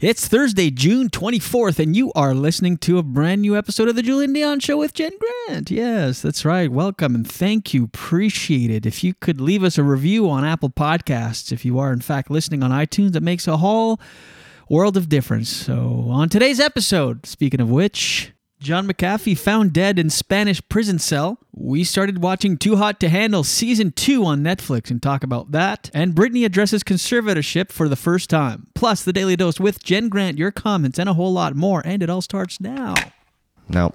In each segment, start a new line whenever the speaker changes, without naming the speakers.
It's Thursday, June 24th, and you are listening to a brand new episode of The Julian Dion Show with Jen Grant. Yes, that's right. Welcome and thank you. Appreciate it. If you could leave us a review on Apple Podcasts, if you are in fact listening on iTunes, that makes a whole world of difference. So, on today's episode, speaking of which, John McAfee found dead in Spanish prison cell. We started watching Too Hot to Handle season 2 on Netflix and talk about that. And Britney addresses conservatorship for the first time. Plus, the Daily Dose with Jen Grant, your comments, and a whole lot more. And it all starts now.
No.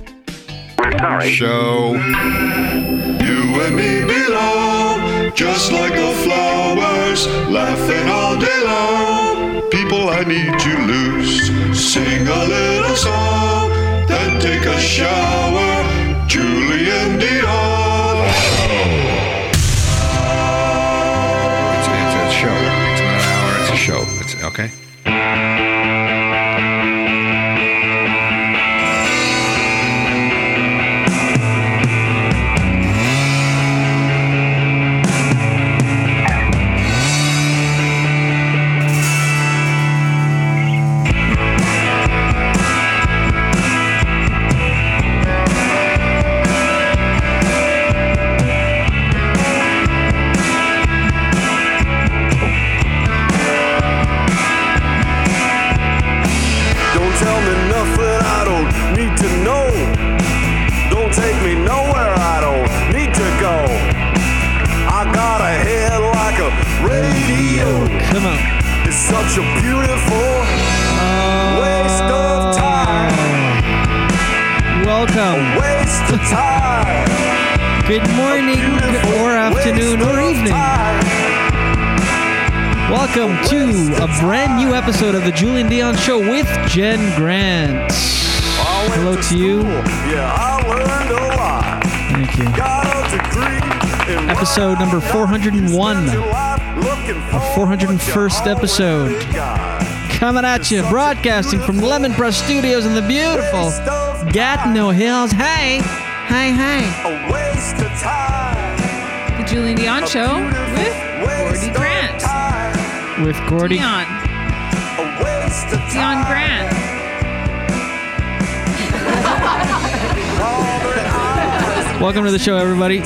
Show.
You and me belong, just like the flowers, laughing all day long. People, I need you loose. Sing a little song, then take a shower. Julian Dion.
It's,
Welcome to a brand new episode of the Julian Dion Show with Jen Grant. Hello to you.
Yeah, I learned a lot.
Thank you.
Got a degree in
Episode number 401.
looking for
401st episode. Coming at you, broadcasting from Lemon Press Studios in the beautiful Gatineau Hills. Hey, hey, hey.
a waste of time.
the Julian Dion Show with Gordy Grant.
With Gordy.
Dion.
A waste of
Dion Grant.
Welcome to the show, everybody.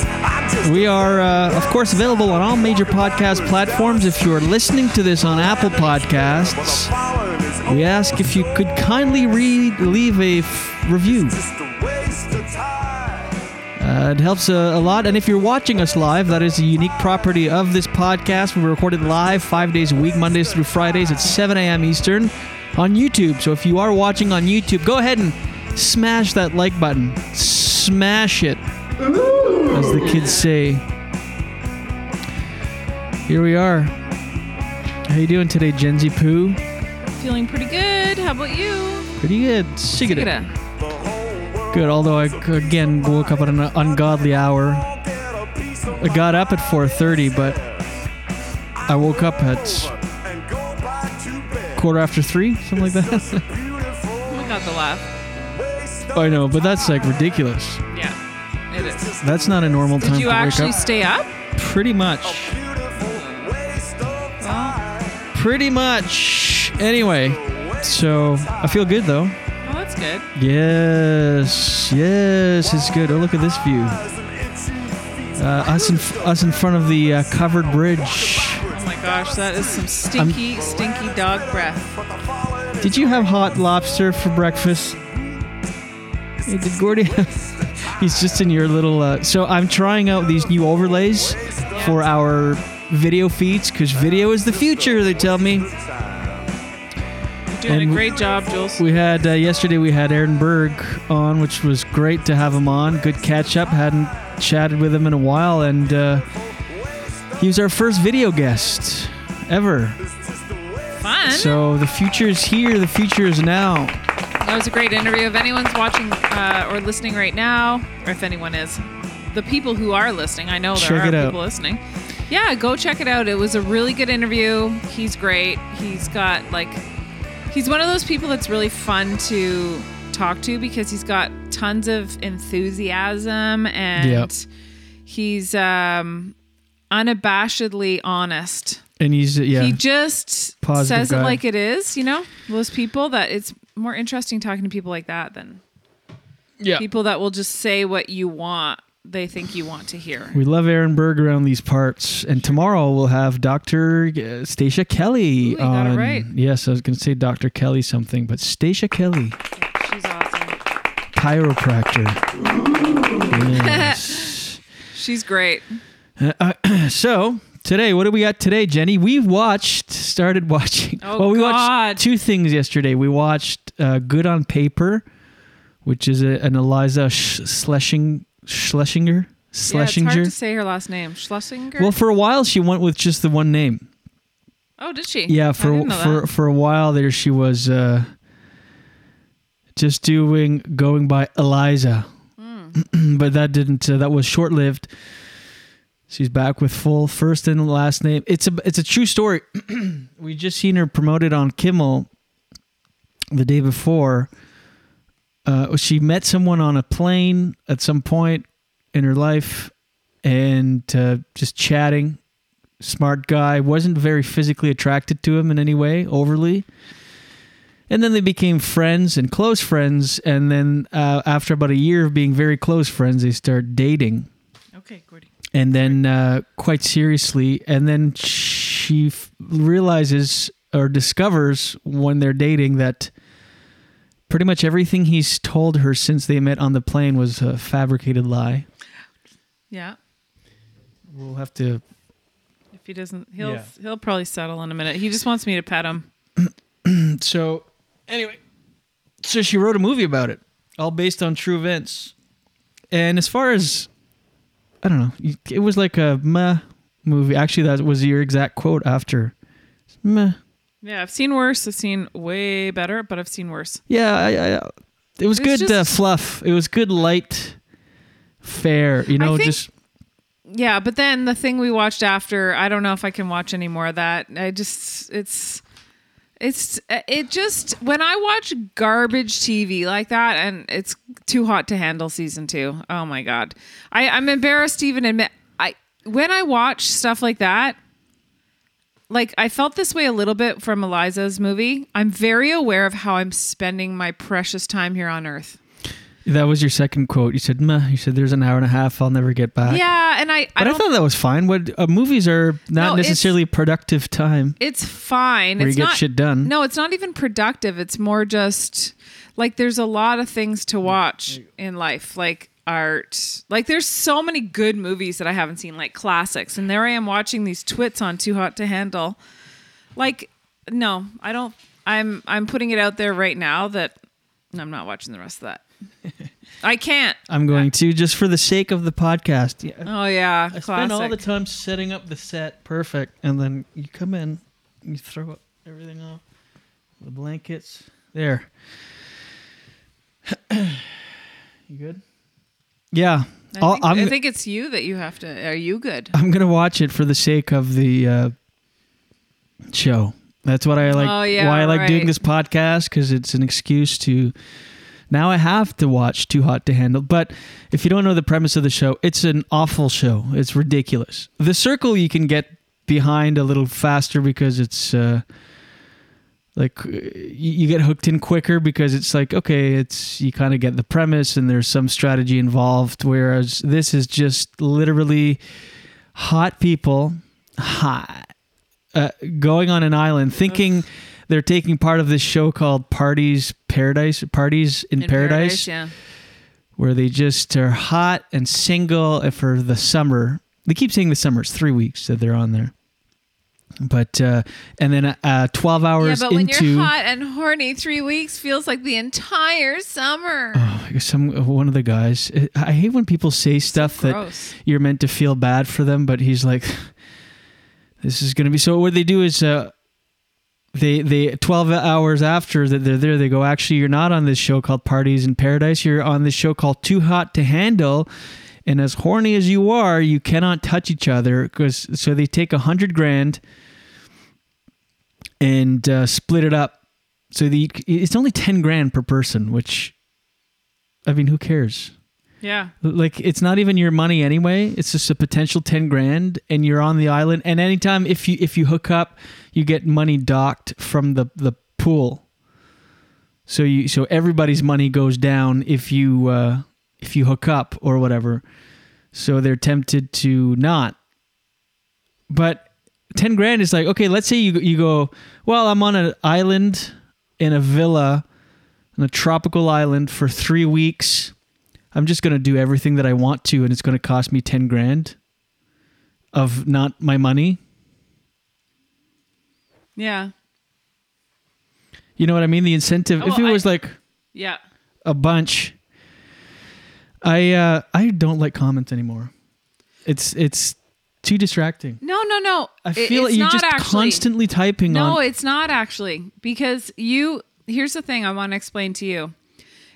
We are, uh, of course, available on all major podcast platforms. If you are listening to this on Apple Podcasts, we ask if you could kindly read, leave a f- review. Uh, it helps a, a lot. And if you're watching us live, that is a unique property of this podcast. We record it live five days a week, Mondays through Fridays at 7 a.m. Eastern on YouTube. So if you are watching on YouTube, go ahead and smash that like button. Smash it, as the kids say. Here we are. How you doing today, Gen Z Poo?
Feeling pretty good. How about you?
Pretty good. Sigida.
Sigida.
Good, although I again woke up at an ungodly hour. I got up at 4:30, but I woke up at quarter after three, something like that.
Oh got the laugh.
I know, but that's like ridiculous.
Yeah, it is.
That's not a normal time
Did you
to wake
actually
up.
stay up?
Pretty much.
Well,
Pretty much. Anyway, so I feel good though.
Good.
Yes, yes, it's good. Oh, look at this view. Uh, us in us in front of the uh, covered bridge.
Oh my gosh, that is some stinky, stinky dog breath.
Did you have hot lobster for breakfast? Hey, did Gordy? He's just in your little. Uh, so I'm trying out these new overlays for our video feeds because video is the future. They tell me.
Doing
And
a great job, Jules.
We had uh, yesterday. We had Aaron Berg on, which was great to have him on. Good catch up. Hadn't chatted with him in a while, and uh, he was our first video guest ever.
Fun.
So the future is here. The future is now.
That was a great interview. If anyone's watching uh, or listening right now, or if anyone is, the people who are listening, I know there
Check
are
it out.
people listening. Yeah, go check it out. It was a really good interview. He's great. He's got like, he's one of those people that's really fun to talk to because he's got tons of enthusiasm and
Yep.
he's um, unabashedly honest.
And he's uh, yeah.
He just
Positive
says it like it is, you know? Those people that it's more interesting talking to people like that than
Yeah.
people that will just say what you want, they think you want to hear.
We love Aaron Berg around these parts, and tomorrow we'll have Doctor uh, Stacia Kelly
Ooh, you got it
on.
right.
Yes, I was going to say Doctor Kelly something, but Stacia Kelly,
She's awesome.
chiropractor. yes.
She's great.
Uh, uh, so today, what do we got today, Jenny? We watched, started watching.
Oh,
well, we
God.
watched two things yesterday. We watched uh, Good on Paper, which is a, an Eliza Sch- Schlesinger. Schlesinger.
Yeah, it's hard to say her last name. Schlesinger?
well, for a while, she went with just the one name.
oh, did she?
Yeah, for for for a while there, she was uh, just doing going by Eliza,
Hmm.
but that didn't. Uh, that was short lived. She's back with full first and last name. It's a it's a true story. we just seen her promoted on Kimmel the day before. Uh, she met someone on a plane at some point in her life, and uh, just chatting smart guy, wasn't very physically attracted to him in any way, overly. And then they became friends and close friends. And then uh, after about a year of being very close friends, they start dating.
Okay, Gordy.
And then uh, quite seriously. And then she f- realizes or discovers when they're dating that pretty much everything he's told her since they met on the plane was a fabricated lie.
Yeah.
We'll have to
If he doesn't, he'll
Yeah.
he'll probably settle in a minute. He just wants me to pet him.
so anyway, so she wrote a movie about it, all based on true events. And as far as I don't know, it was like a meh movie. Actually, that was your exact quote after. Meh.
Yeah, I've seen worse. I've seen way better, but I've seen worse.
Yeah, I, I, it was
It's
good uh, fluff. It was good light fare. You know,
think-
just
Yeah, but then the thing we watched after, I don't know if I can watch any more of that. I just it's it's it just when I watch garbage TV like that and it's too hot to handle season 2. Oh my god. I I'm embarrassed to even admit I when I watch stuff like that like I felt this way a little bit from Eliza's movie. I'm very aware of how I'm spending my precious time here on earth.
that was your second quote. You said, meh. You said, there's an hour and a half. I'll never get back.
Yeah, and I I,
But I,
don't,
thought that was fine. What uh, movies are not
No,
necessarily productive time.
It's fine.
Where
it's
you get
not,
shit done.
No, it's not even productive. It's more just like there's a lot of things to watch in life, like art. Like there's so many good movies that I haven't seen, like classics. And there I am watching these twits on Too Hot to Handle. Like, no, I don't. I'm I'm putting it out there right now that I'm not watching the rest of that. I can't.
I'm going to just for the sake of the podcast. Yeah,
Oh yeah,
I
classic.
spend all the time setting up the set perfect, and then you come in, you throw everything off, the blankets. There. you good? Yeah,
I think. I think it's you that you have to. Are you good?
I'm gonna watch it for the sake of the uh, show. That's what I like.
Oh, yeah,
why I like doing this podcast because it's an excuse to. Now I have to watch Too Hot to Handle. But if you don't know the premise of the show, it's an awful show. It's ridiculous. The Circle you can get behind a little faster because it's uh, like uh, you get hooked in quicker because it's like okay, it's you kind of get the premise and there's some strategy involved. Whereas this is just literally hot people, hot uh, going on an island thinking they're taking part of this show called Parties Paradise, Parties in,
In
Paradise,
yeah.
where they just are hot and single for the summer. They keep saying the summer. It's three weeks that they're on there. But uh, and then uh, twelve hours
yeah, but when
into
you're hot and horny, three weeks feels like the entire summer.
some one of the guys. I hate when people say stuff that you're meant to feel bad for them, but he's like, "This is gonna be." So what they do is, uh, they they twelve hours after that they're there, they go, "Actually, you're not on this show called Parties in Paradise. You're on this show called Too Hot to Handle." And as horny as you are, you cannot touch each other because so they take a hundred grand and uh, split it up. So the it's only ten grand per person, which I mean, who cares?
Yeah.
Like it's not even your money anyway. It's just a potential ten grand, and you're on the island. And anytime if you if you hook up, you get money docked from the the pool. So you so everybody's money goes down if you uh, if you hook up or whatever. So they're tempted to not. But ten grand is like okay. Let's say you you go. Well, I'm on an island in a villa on a tropical island for three weeks. I'm just gonna do everything that I want to, and it's gonna cost me ten grand of not my money.
Yeah.
You know what I mean? The incentive. Oh, if it
Oh, I-
was like
Yeah.
a bunch, I uh, I don't like comments anymore. It's it's too distracting.
No, no, no.
I
It-
feel like you're just
actually.
constantly typing
No,
on.
it's not actually because you. Here's the thing I want to explain to you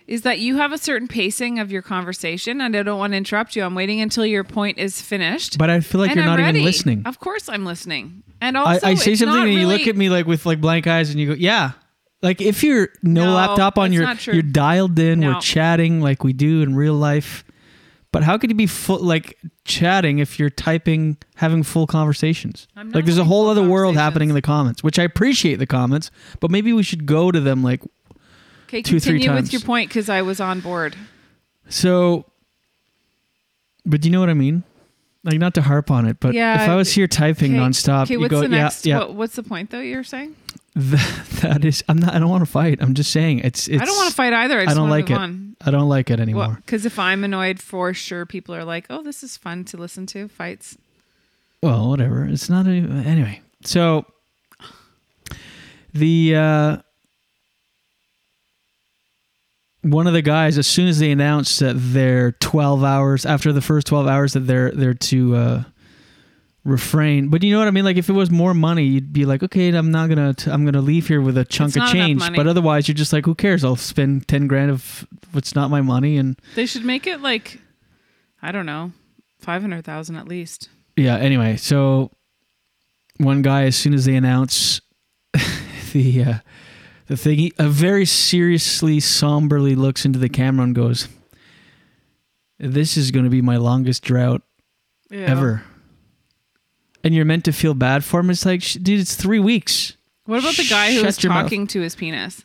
is that you have a certain pacing of your conversation, and I don't want to interrupt you. I'm waiting until your point is finished.
But I feel like you're
I'm
not even listening.
Of course, I'm listening. And
I,
also,
I say
it's
something and you look at me like with like blank eyes and you go, yeah. Like if you're no,
No,
laptop on your, you're dialed in,
No.
we're chatting like we do in real life. But how could you be full like chatting if you're typing, having full conversations?
I'm not
Like there's a whole other world happening in the comments, which I appreciate the comments, but maybe we should go to them like
Okay,
two, three
continue
times.
with your point because I was on board.
So, but do you know what I mean? Like not to harp on it, but
Yeah,
if I was here typing
Okay,
nonstop,
Okay,
you
what's
go,
the next?
yeah, yeah.
What, what's the point though? You're saying?
That, is, I'm not. I don't want to fight. I'm just saying it's. it's
I don't want to fight either. I just
don't like it.
on.
I don't like it anymore.
Because if I'm annoyed, for sure, people are like, "Oh, this is fun to listen to." Fights.
Well, whatever. It's not a, anyway. So the uh one of the guys, as soon as they announced that they're twelve hours after the first twelve hours that they're they're to uh refrain. But you know what I mean? Like if it was more money, you'd be like, okay, I'm not gonna t- I'm gonna leave here with a chunk
It's
of
not enough
change.
money.
But otherwise, you're just like, who cares? I'll spend ten grand of what's not my money and
They should make it like, I don't know, five hundred thousand at least.
Yeah. Anyway, so one guy, as soon as they announce the uh, the thing, he uh, very seriously, somberly looks into the camera and goes, "This is going to be my longest drought
Yeah.
ever." And you're meant to feel bad for him. It's like, dude, it's three weeks.
What about the guy who
Shut
was
your mouth.
talking to his penis?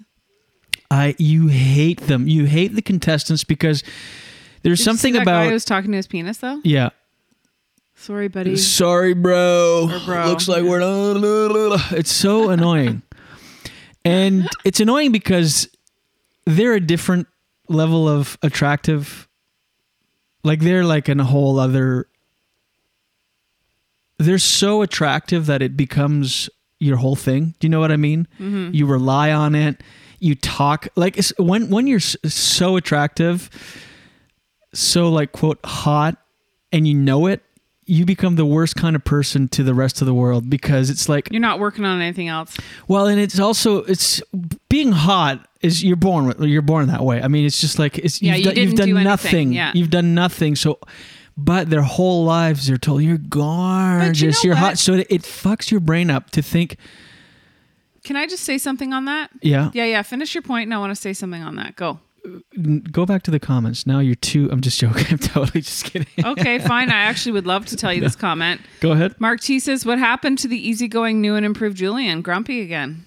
I you hate them. You hate the contestants because there's
Did you
something
see that
about
guy who was talking to his penis though.
yeah.
Sorry, buddy.
Sorry, bro.
Bro.
Looks like we're not. It's so annoying. And it's annoying because they're a different level of attractive. Like they're like in a whole other. They're so attractive that it becomes your whole thing. Do you know what I mean?
Mhm.
You rely on it. You talk like it's, when when you're so attractive, so like quote hot, and you know it. You become the worst kind of person to the rest of the world because it's like
You're not working on anything else.
well, and it's also it's being hot is you're born with you're born that way. I mean, it's just like it's
Yeah,
you've
you
done, you've done
do
nothing.
yeah.
You've done nothing. So, but their whole lives they're told you're gorgeous,
know
you're hot. So it, it fucks your brain up to think
Can I just say something on that?
Yeah.
Yeah, yeah. Finish your point, and I want to say something on that. Go.
Go back to the comments. Now you're too. I'm just joking. I'm totally just kidding.
Okay, fine. I actually would love to tell you this comment.
Go ahead.
Mark T says, "What happened to the easygoing, new and improved Julian? Grumpy again."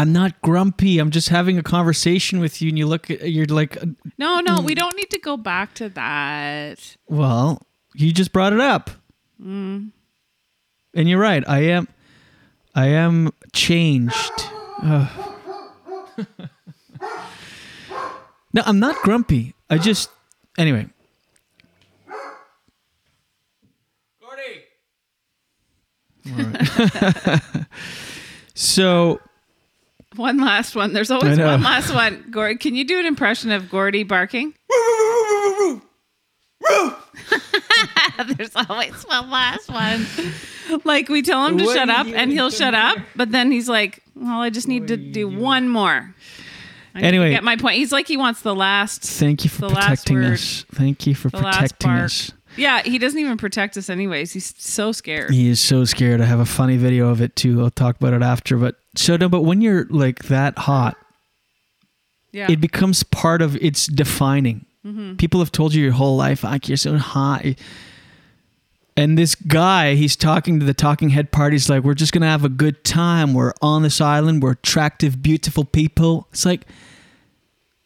I'm not grumpy. I'm just having a conversation with you, and you look. At, you're like, uh,
No, no, we don't need to go back to that.
well, you just brought it up,
Mm.
and you're right. I am. I am changed. Ugh. no, I'm not grumpy. I just. Anyway. Gordy. so
One last one. There's always one last one. Gord, can you do an impression of Gordy barking? There's always one last one. Like we tell him to
What
shut
are
up
you
and he'll shut up, but then he's like, "Well, I just need to do one more." I need to
Anyway.
get my point. He's like he wants the last.
Thank you for
the last
protecting
word,
us. Thank you for
the last
protecting
bark.
us.
Yeah, he doesn't even protect us anyways. He's so scared.
He is so scared. I have a funny video of it too. I'll talk about it after. But so no, but when you're like that hot,
Yeah.
it becomes part of it's defining.
Mhm.
People have told you your whole life, like you're so hot. And this guy, he's talking to the talking head parties like, we're just gonna have a good time. We're on this island. We're attractive, beautiful people. It's like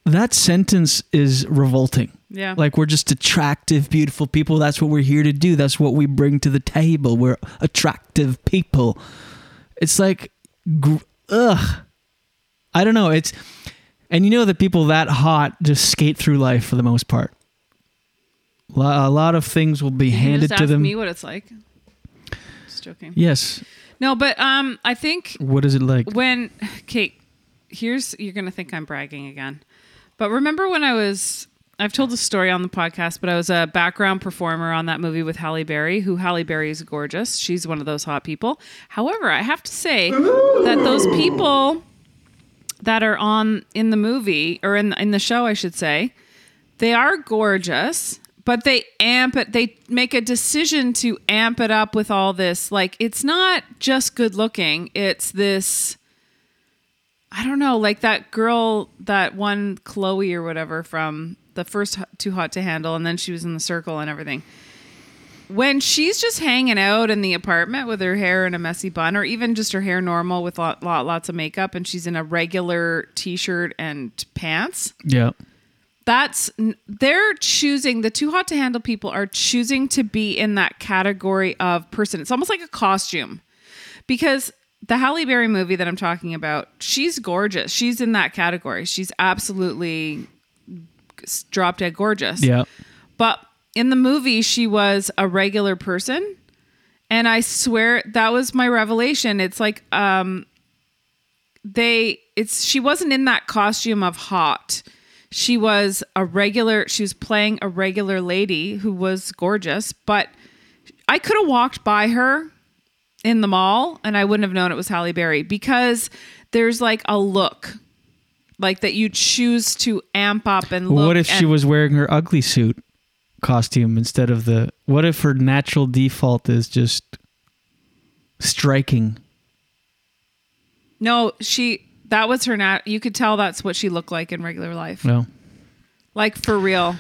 that sentence is revolting.
Yeah.
Like we're just attractive, beautiful people. That's what we're here to do. That's what we bring to the table. We're attractive people. It's like, ugh. I don't know. It's, and you know that people that hot just skate through life for the most part. A lot of things will be
you
handed
just
to
ask
them.
me what it's like. Just joking.
yes.
No, but um, I think
What is it like?
when Kate, here's you're gonna think I'm bragging again, but remember when I was I've told the story on the podcast, but I was a background performer on that movie with Halle Berry, who Halle Berry is gorgeous. She's one of those hot people. However, I have to say that those people that are on in the movie or in in the show, I should say, they are gorgeous, but they amp it. They make a decision to amp it up with all this. Like it's not just good looking. It's this. I don't know, like that girl, that one Chloe or whatever from the first Too Hot to Handle, and then she was in the circle and everything. When she's just hanging out in the apartment with her hair in a messy bun, or even just her hair normal with lot, lot lots of makeup, and she's in a regular t-shirt and pants,
Yeah.
that's they're choosing the too hot to handle people are choosing to be in that category of person it's almost like a costume because the Halle Berry movie that I'm talking about she's gorgeous she's in that category she's absolutely drop dead gorgeous.
Yeah.
but in the movie she was a regular person. And I swear that was my revelation. It's like um they it's she wasn't in that costume of hot. She was a regular she was playing a regular lady who was gorgeous. But i could have walked by her in the mall and i wouldn't have known it was halle berry because there's like a look like that you choose to amp up and look
what if she was wearing her ugly suit costume instead of the? What if her natural default is just striking?
no she that was her nat you could tell that's what she looked like in regular life
No,
like for real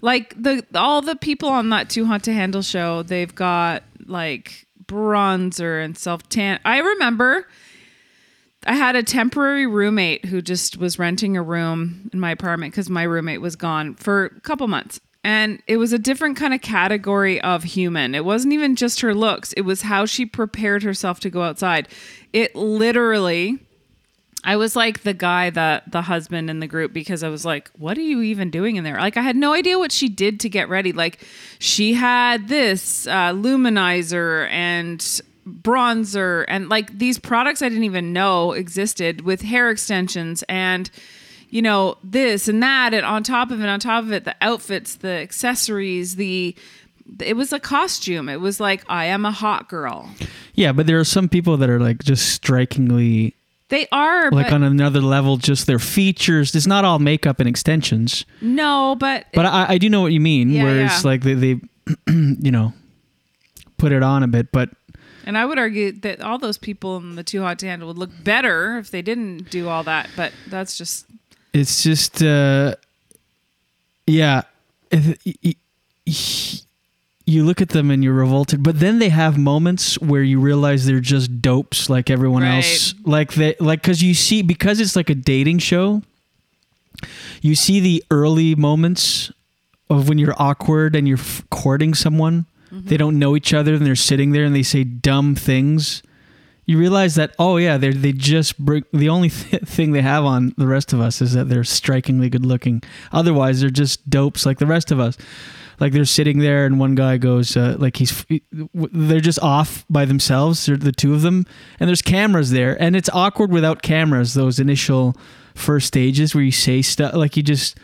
like the all the people on that too hot to handle show they've got like bronzer and self tan i remember i had a temporary roommate who just was renting a room in my apartment because my roommate was gone for a couple months and it was a different kind of category of human it wasn't even just her looks it was how she prepared herself to go outside it literally I was like the guy that the husband in the group because I was like, what are you even doing in there? Like, I had no idea what she did to get ready. Like, she had this uh, luminizer and bronzer and like these products I didn't even know existed with hair extensions and you know this and that and on top of it on top of it the outfits the accessories the it was a costume it was like I am a hot girl
yeah, but there are some people that are like just strikingly
they are
like on another level. Just their features. It's not all makeup and extensions.
no but
But I, I do know what you mean.
Yeah,
where it's
yeah.
like they, they, you know, put it on a bit. But
And I would argue that all those people in the Too Hot to Handle would look better if they didn't do all that. But that's just
It's just, uh, yeah. If- y- y- You look at them and you're revolted, but then they have moments where you realize they're just dopes like everyone
Right.
else. Like they, like because you see because it's like a dating show. You see the early moments of when you're awkward and you're courting someone. They don't know each other and they're sitting there and they say dumb things. You realize that oh yeah, they they just bring the only th- thing they have on the rest of us is that they're strikingly good looking. Otherwise, they're just dopes like the rest of us. Like they're sitting there and one guy goes uh, like he's they're just off by themselves. They're the two of them and there's cameras there and it's awkward without cameras. Those initial first stages where you say stuff like you just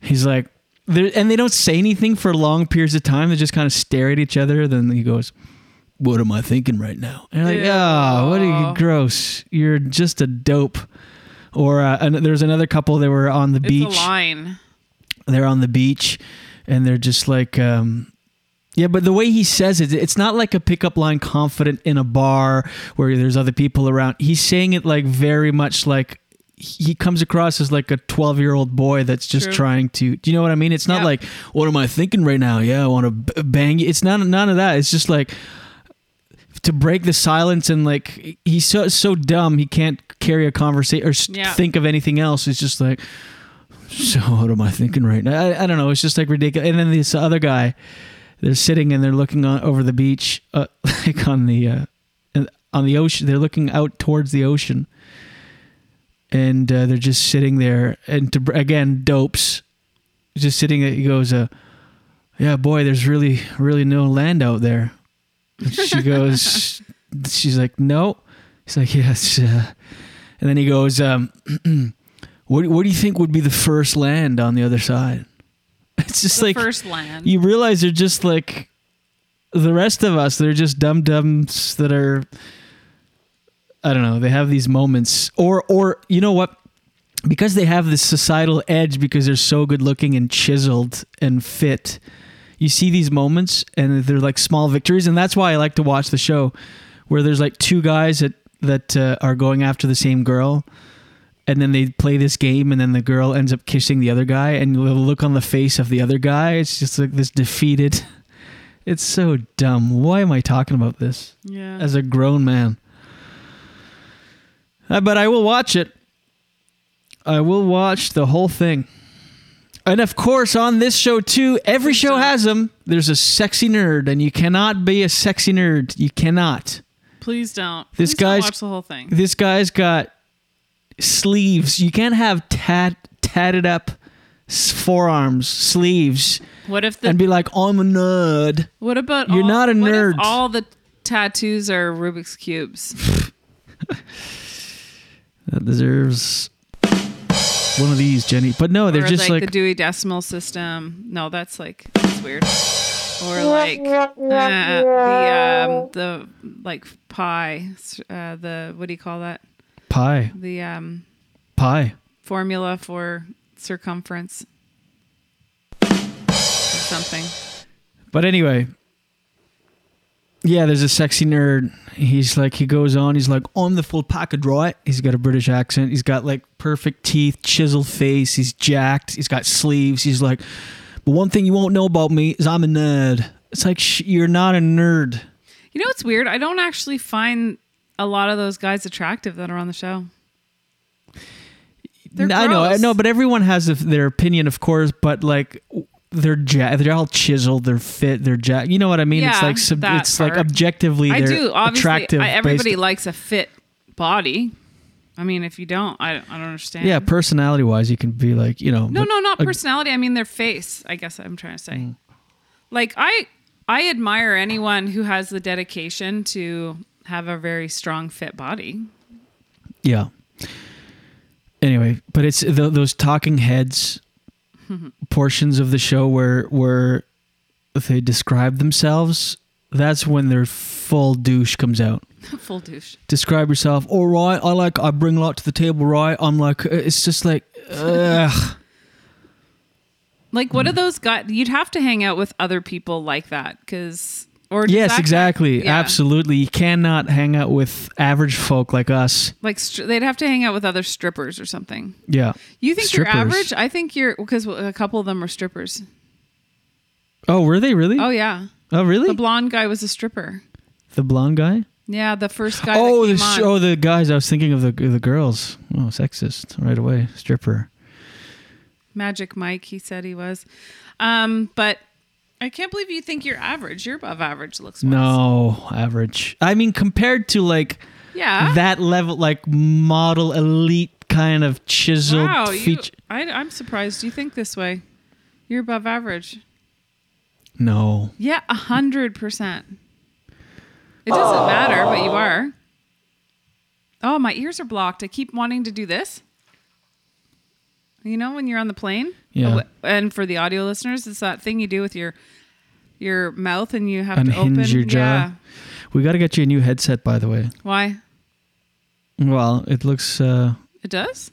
he's like there and they don't say anything for long periods of time. They just kind of stare at each other. Then he goes, "What am I thinking right now?" And like, "Oh, what are you gross? You're just a dope." Or uh, and there's another couple that were on the
it's
beach.
line.
They're on the beach, and they're just like. um yeah, but the way he says it, it's not like a pickup line confident in a bar where there's other people around. He's saying it like very much like he comes across as like a 12 year old boy that's just
True.
trying to do you know what i mean? It's not like what am i thinking right now? Yeah i want to b- bang you. It's not none of that. It's just like to break the silence and like he's so so dumb he can't carry a conversation or
Yeah.
think of anything else. It's just like so what am i thinking right now? I, I don't know. It's just like ridiculous and then this other guy they're sitting and they're looking on, over the beach uh, like on the uh, on the ocean they're looking out towards the ocean and uh, they're just sitting there and to again dopes. Just sitting there he goes uh yeah boy there's really really no land out there. And she goes she's like no. He's like yes uh, and then he goes um what, what do you think would be the first land on the other side? It's just
The
like
first land.
you realize they're just like the rest of us they're just dumb dumbs that are I don't know. They have these moments, or or you know what? Because they have this societal edge, because they're so good looking and chiseled and fit. You see these moments, and they're like small victories, and that's why I like to watch the show, where there's like two guys that that uh, are going after the same girl, and then they play this game, and then the girl ends up kissing the other guy, and the look on the face of the other guy, it's just like this defeated. It's so dumb. Why am I talking about this?
Yeah.
As a grown man. Uh, but I will watch it. I will watch the whole thing. And of course, on this show too, every show has them. There's a sexy nerd, and you cannot be a sexy nerd. You cannot.
Please don't.
This
Please don't
guy's
watch the whole thing.
This guy's got sleeves. You can't have tat tatted up forearms, sleeves,
What if the
and be like, "I'm a nerd."
What about
You're
all-
not a nerd.
all the tattoos are Rubik's cubes.
That deserves one of these, Jenny. But no, they're
or
just
like,
like,
the Dewey Decimal System. No, that's like that's weird. Or like uh, the um, the like pi. Uh, the what do you call that?
pie,
The um,
pie.
formula for circumference or something.
But anyway, yeah, there's a sexy nerd. He's like, he goes on. He's like, I'm the full package, right? He's got a British accent. He's got like perfect teeth, chiseled face. He's jacked. He's got sleeves. He's like, but one thing you won't know about me is I'm a nerd. It's like sh- you're not a nerd.
You know what's weird? I don't actually find a lot of those guys attractive that are on the show. They're
I know, I know, but everyone has their opinion, of course. But like, they're ja- they're all chiseled, they're fit, they're jacked. You know what I mean? it's like sub- it's like objectively,
I
they're
do. Obviously,
attractive.
I, everybody
based-
likes a fit body. I mean, if you don't, I, I don't understand.
yeah, personality wise, you can be like, you know,
No,
but
no, not personality. I mean their face. I guess I'm trying to say.
Mm.
Like I, I admire anyone who has the dedication to have a very strong, fit body.
Yeah. Anyway, but it's th those talking heads portions of the show where where they describe themselves. That's when their full douche comes out.
Full douche.
Describe yourself. All right, I like. I bring a lot to the table. Right, I'm like. uh, It's just like. Ugh.
Like, what are those guys? You'd have to hang out with other people like that because Or
yes, exactly.
Yeah.
Absolutely. You cannot hang out with average folk like us.
Like str- they'd have to hang out with other strippers or something.
Yeah.
You think
Strippers.
you're average? I think you're because a couple of them are strippers.
Oh, were they really?
Oh yeah,
Oh, really?
the blonde guy was a stripper.
The blonde guy?
Yeah, the first guy.
oh,
that
the sh- oh, the guys. I was thinking of the the girls. Oh, sexist right away. Stripper.
Magic Mike. He said he was. Um, but I can't believe you think you're average. You're above average. Looks.
No, average. I mean, compared to like
Yeah.
that level, like model elite kind of chiseled
Wow, you. I, I'm surprised you think this way. You're above average.
No.
Yeah, a hundred percent. It doesn't matter, but you are. Oh, my ears are blocked. I keep wanting to do this. You know when you're on the plane?
Yeah.
And for the audio listeners, it's that thing you do with your your mouth and you have to open
your jaw.
Yeah.
We got to get you a new headset, by the way.
Why?
Well, it looks. uh
It does?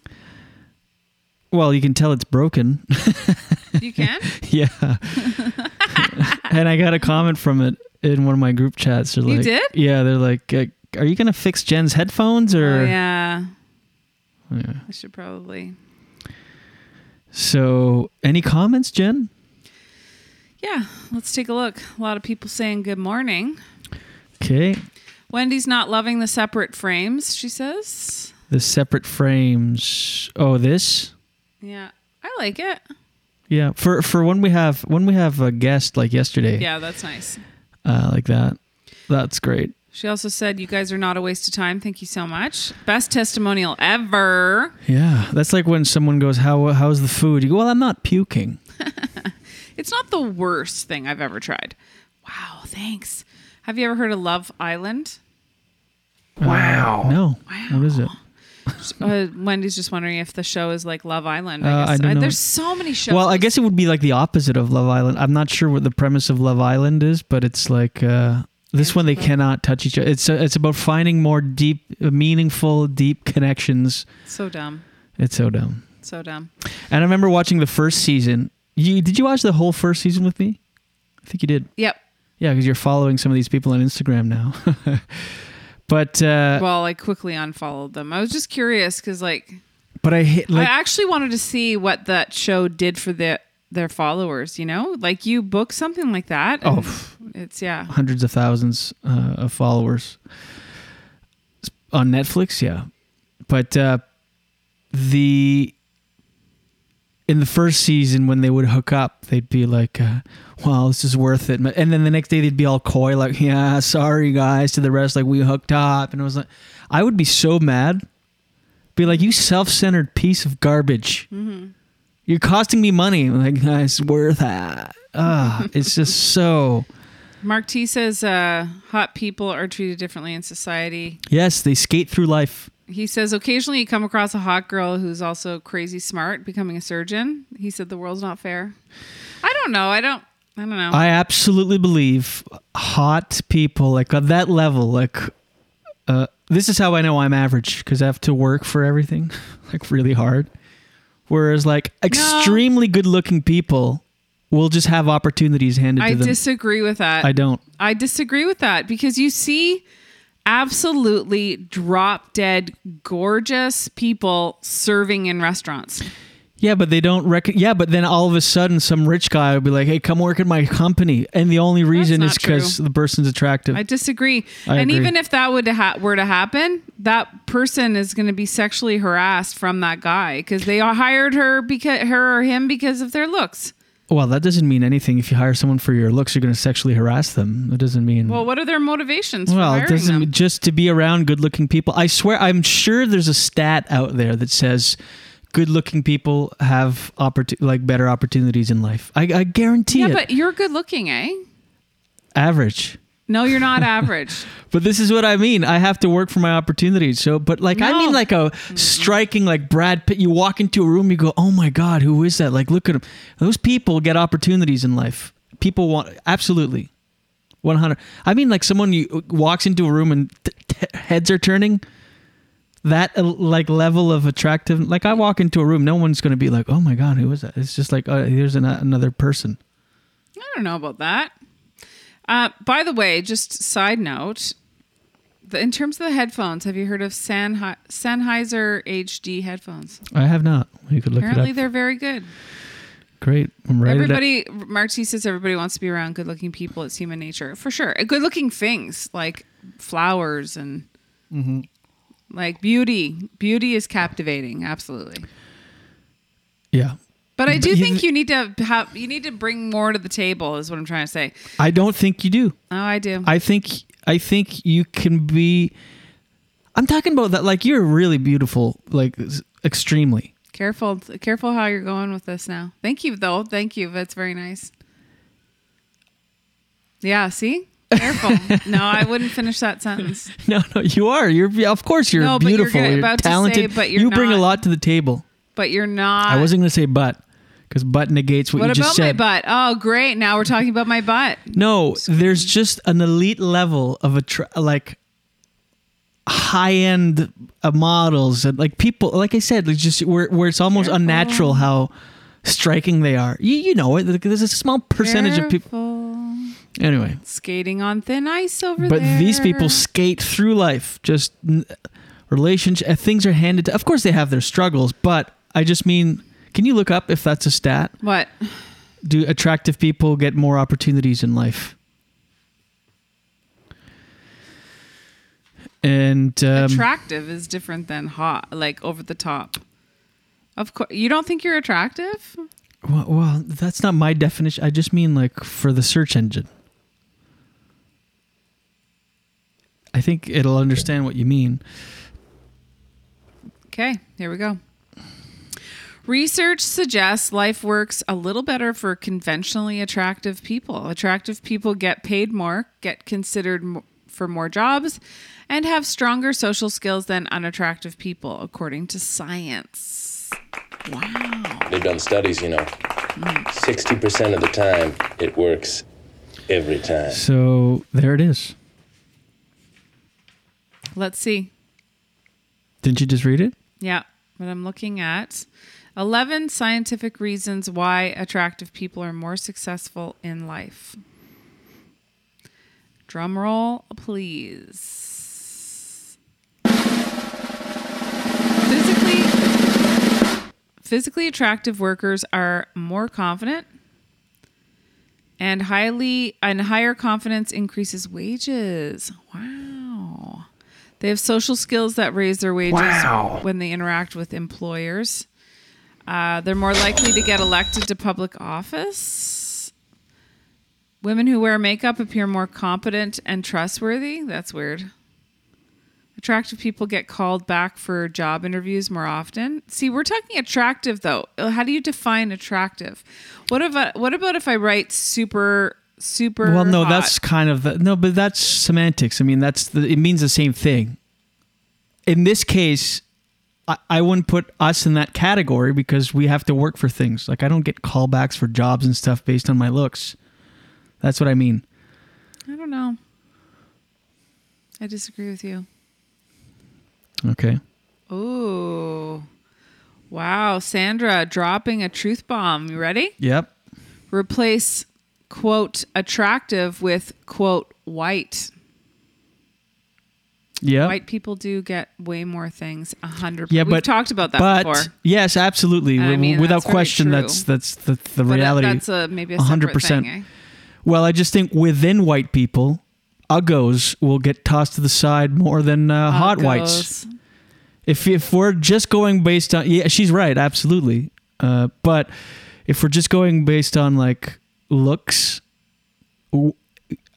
Well, you can tell it's broken.
You can?
yeah. and I got a comment from it in one of my group chats. They're
You
like,
did?
Yeah, they're like, "Are you gonna fix Jen's headphones or?"
Oh, yeah.
Yeah.
I should probably.
So, any comments, Jen?
Yeah, let's take a look. A lot of people saying good morning.
Okay.
Wendy's not loving the separate frames, she says.
The separate frames. Oh, this.
Yeah, I like it.
Yeah, for for when we have when we have a guest like yesterday.
Yeah, that's nice.
Uh, like that. That's great.
She also said, You guys are not a waste of time. Thank you so much. Best testimonial ever.
Yeah, that's like when someone goes, "How how's the food?" You go, "Well, I'm not puking."
It's not the worst thing I've ever tried. Wow, thanks. Have you ever heard of Love Island?
Wow. no. What is it?
Uh, Wendy's just wondering if the show is like Love Island. I
Uh, I
guess.
don't know.
there's so many shows.
Well, I guess it would be like the opposite of Love Island. I'm not sure what the premise of Love Island is, but it's like uh, this one they cannot touch each other. It's uh, it's about finding more deep, meaningful, deep connections.
So dumb.
It's so dumb.
So dumb.
And I remember watching the first season. You did you watch the whole first season with me? I think you did.
Yep.
Yeah, because you're following some of these people on Instagram now. but uh,
well, I quickly unfollowed them. I was just curious because, like,
but I hit like
I actually wanted to see what that show did for the their followers. You know, like you book something like that.
Oh.
It's yeah.
hundreds of thousands uh, of followers on Netflix. Yeah, but uh, the in the first season when they would hook up, they'd be like, uh, "Wow, this is worth it," and then the next day they'd be all coy, like, "Yeah, sorry guys," to the rest, like we hooked up, and it was like, I would be so mad, be like, "You self-centered piece of garbage."
Mm-hmm.
You're costing me money. Like, it's worth it. Ah, it's just so.
Mark T says uh, hot people are treated differently in society.
Yes, they skate through life.
He says occasionally you come across a hot girl who's also crazy smart, becoming a surgeon. He said the world's not fair. I don't know. I don't. I don't know.
I absolutely believe hot people like at that level, like uh, this is how I know I'm average because I have to work for everything, like really hard. Whereas like extremely good-looking people will just have opportunities handed
I
to them.
I disagree with that.
I don't.
I disagree with that because you see absolutely drop dead gorgeous people serving in restaurants.
Yeah, but they don't reckon. Yeah, but then all of a sudden, some rich guy will be like, "Hey, come work at my company," and the only reason is because the person's attractive.
I disagree.
I
and
agree.
even if that would ha- were to happen, that person is going to be sexually harassed from that guy because they hired her because her or him because of their looks.
Well, that doesn't mean anything. If you hire someone for your looks, you're going to sexually harass them. That doesn't mean.
Well, what are their motivations? for
Well, it doesn't
them?
just to be around good-looking people. I swear, I'm sure there's a stat out there that says good-looking people have opportu- like better opportunities in life. I, I guarantee
Yeah,
it.
but you're good looking, eh?
Average.
No, you're not average.
But this is what I mean. I have to work for my opportunities. So, but like, I mean, like a striking, like Brad Pitt. You walk into a room, you go, "Oh my God, who is that?" Like, look at him. Those people get opportunities in life. People want absolutely, one hundred. I mean, like someone you walks into a room and t- t- heads are turning. That uh, like level of attractive. Like I walk into a room, no one's going to be like, "Oh my God, who is that?" It's just like, oh, here's an, another person.
I don't know about that. Uh, by the way, just side note, the, in terms of the headphones, have you heard of Sennhei- Sennheiser HD headphones?
I have not. You could look
Apparently, they're very good.
Great. I'm ready.
Everybody, Marty says everybody wants to be around good-looking people. It's human nature, for sure. Good-looking things like flowers and
hmm
like beauty. Beauty is captivating, absolutely.
Yeah.
But I do
But
think you need to have you need to bring more to the table. Is what I'm trying to say.
I don't think you do.
Oh, I do.
I think I think you can be. I'm talking about that. Like you're really beautiful, like extremely.
Careful, careful how you're going with this now. Thank you, though. Thank you. That's very nice. Yeah. See. Careful. no, I wouldn't finish that sentence.
No, no, you are. You're of course you're
No, but you're
beautiful. You're,
about to say,
talented.
but you're
you bring a lot to the table.
But you're not.
I wasn't going to say but because but negates what,
What
you just said.
What about my butt? Oh, great. Now we're talking about my butt.
No, there's just an elite level of a tr- like high end uh, models and like people. Like I said, it's just where where it's almost unnatural how striking they are. You you know it. There's a small percentage of people. Anyway,
Skating on thin ice over
but
there.
But these people skate through life. Just n- relationship uh, things are handed. to Of course, they have their struggles, but I just mean. Can you look up if that's a stat?
What?
Do attractive people get more opportunities in life? And um,
attractive is different than hot, like over the top. Of course, you don't think you're attractive?
well, well, that's not my definition. I just mean like for the search engine. I think it'll understand what you mean.
Okay, here we go. Research suggests life works a little better for conventionally attractive people. Attractive people get paid more, get considered for more jobs, and have stronger social skills than unattractive people, according to science. Wow.
They've done studies, you know. 60% of the time, it works every time.
So there it is.
Let's see.
Didn't you just read it?
Yeah, what I'm looking at 11 scientific reasons why attractive people are more successful in life. Drum roll, please. Physically physically attractive workers are more confident and highly and higher confidence increases wages. Wow. They have social skills that raise their wages
Wow.
when they interact with employers. Uh, they're more likely to get elected to public office. Women who wear makeup appear more competent and trustworthy. That's weird. Attractive people get called back for job interviews more often. See, we're talking attractive though. Uh, How do you define attractive? What if I, what about if I write super super
well, no,
hot?
that's kind of the, no, but that's semantics. I mean, that's the, it means the same thing. In this case, I, I wouldn't put us in that category because we have to work for things. Like I don't get callbacks for jobs and stuff based on my looks. That's what I mean.
I don't know. I disagree with you.
Okay.
Oh. Wow, Sandra dropping a truth bomb. You ready?
Yep.
Replace quote attractive with quote white.
Yeah.
White people do get way more things. A hundred.
Yeah, but We've
talked about that
but,
before.
Yes, absolutely.
I mean,
Without
that's
question, that's that's the, the
But
reality.
that's a- maybe a separate thing, eh?
Well, I just think within white people, uggos will get tossed to the side more than uh, hot whites. If if we're just going based on yeah, she's right, absolutely. Uh, but if we're just going based on like looks w-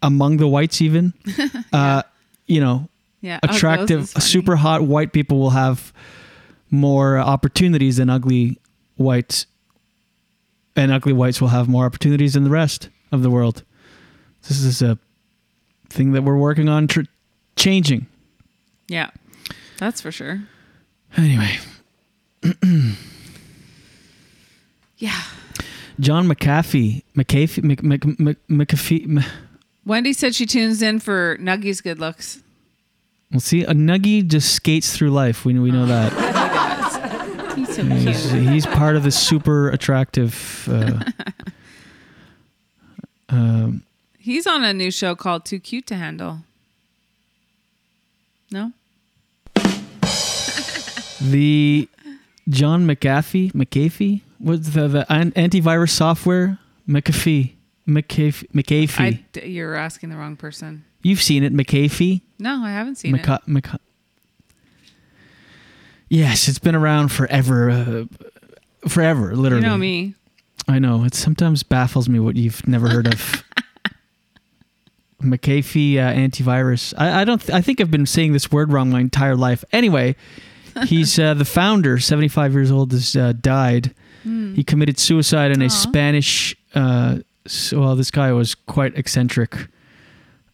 among the whites, even, uh, you know,
Yeah,
attractive, super hot white people will have more opportunities than ugly whites, and ugly whites will have more opportunities than the rest of the world. This is a thing that we're working on tr- changing.
Yeah, that's for sure.
Anyway.
Yeah.
John McAfee, McAfee, Mc, Mc, Mc, McAfee. M-
Wendy said she tunes in for Nuggy's good looks.
Well, see, a nuggie just skates through life. We we know that.
He's so
He's, he's part of the super attractive. Uh, um,
He's on a new show called Too Cute to Handle. No?
The John McAfee, McAfee, what's the, the antivirus software? McAfee, McAfee, McAfee.
I you're asking the wrong person.
You've seen it, McAfee.
No, I haven't seen
Maca- Maca- yes, it's been around forever, uh, forever, literally.
You know me.
I know. It sometimes baffles me what you've never heard of. McAfee uh, antivirus. I, I don't. Th- I think I've been saying this word wrong my entire life. Anyway, he's uh, the founder. Seventy-five years old. Has uh, died.
Hmm.
He committed suicide in a Spanish. Uh, s- well, this guy was quite eccentric.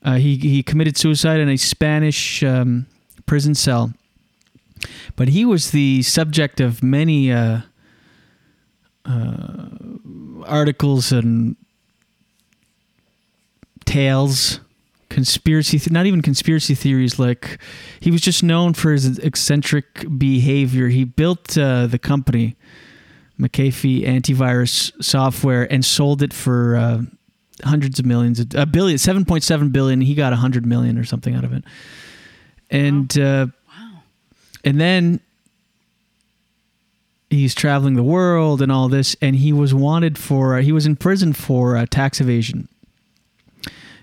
Uh, he he committed suicide in a Spanish um, prison cell. But he was the subject of many uh, uh, articles and tales, conspiracy, th- not even conspiracy theories. Like he was just known for his eccentric behavior. He built uh, the company, McAfee Antivirus Software, and sold it for uh, hundreds of millions, of- a billion, seven point seven billion. He got a hundred million or something out of it, and uh, and then he's traveling the world and all this, and he was wanted for he was in prison for uh, tax evasion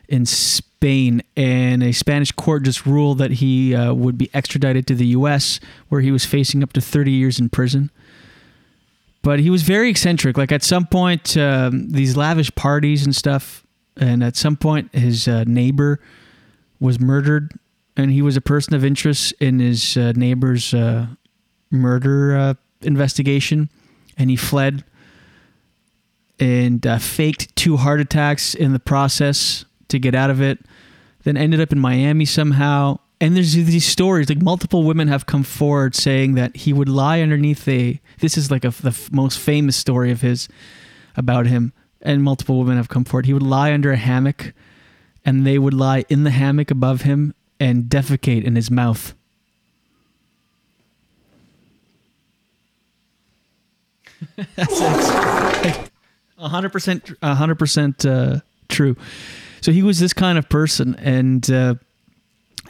in Spain, and a Spanish court just ruled that he uh, would be extradited to the U.S., where he was facing up to 30 years in prison. But he was very eccentric. Like at some point, um, these lavish parties and stuff, and at some point, his uh, neighbor was murdered, and he was a person of interest in his uh, neighbor's uh, murder uh, investigation, and he fled and uh, faked two heart attacks in the process to get out of it. Then ended up in Miami somehow. And there's these stories, like multiple women have come forward saying that he would lie underneath a. This is like a, the f- most famous story of his about him, and multiple women have come forward. He would lie under a hammock, and they would lie in the hammock above him and defecate in his mouth. That's hundred percent, hundred percent uh, true. So he was this kind of person, and uh,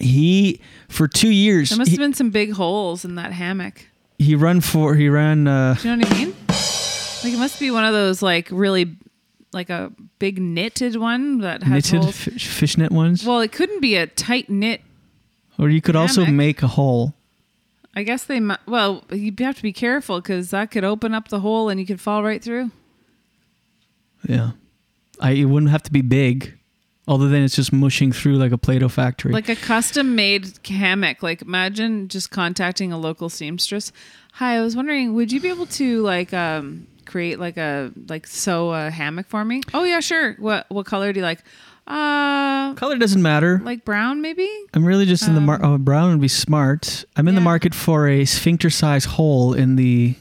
he for two years
There must
he,
have been some big holes in that hammock.
he run for he ran. Uh,
Do you know what I mean? Like it must be one of those like really like a big knitted one that has
knitted
holes.
fish, fishnet ones,
Well, it couldn't be a tight knit.
or you could also make a hole.
I guess they mu- well, you'd have to be careful because that could open up the hole and you could fall right through.
Yeah, I it wouldn't have to be big, other than it's just mushing through like a Play-Doh factory.
Like a custom made hammock. Like imagine just contacting a local seamstress. Hi, I was wondering, would you be able to like um create like a like sew a hammock for me? Oh yeah, sure. What what color do you like? Uh
Color doesn't matter.
like brown maybe?
I'm really just in the mar-
Um,
oh, brown would be smart. I'm in the market for a sphincter-sized hole in the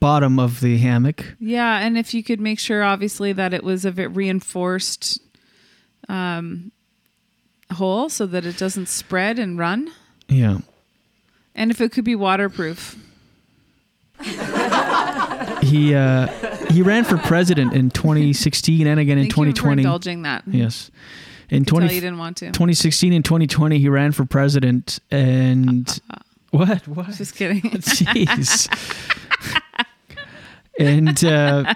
bottom of the hammock.
Yeah, and if you could make sure obviously that it was a bit reinforced um hole so that it doesn't spread and run.
Yeah.
And if it could be waterproof.
He uh, he ran for president in 2016 and again in
Thank for
2020.
indulging that.
Yes. In
Could tell
20,
you didn't want to.
2016 and 2020, he ran for president and what? What?
Just kidding.
Jeez. and uh,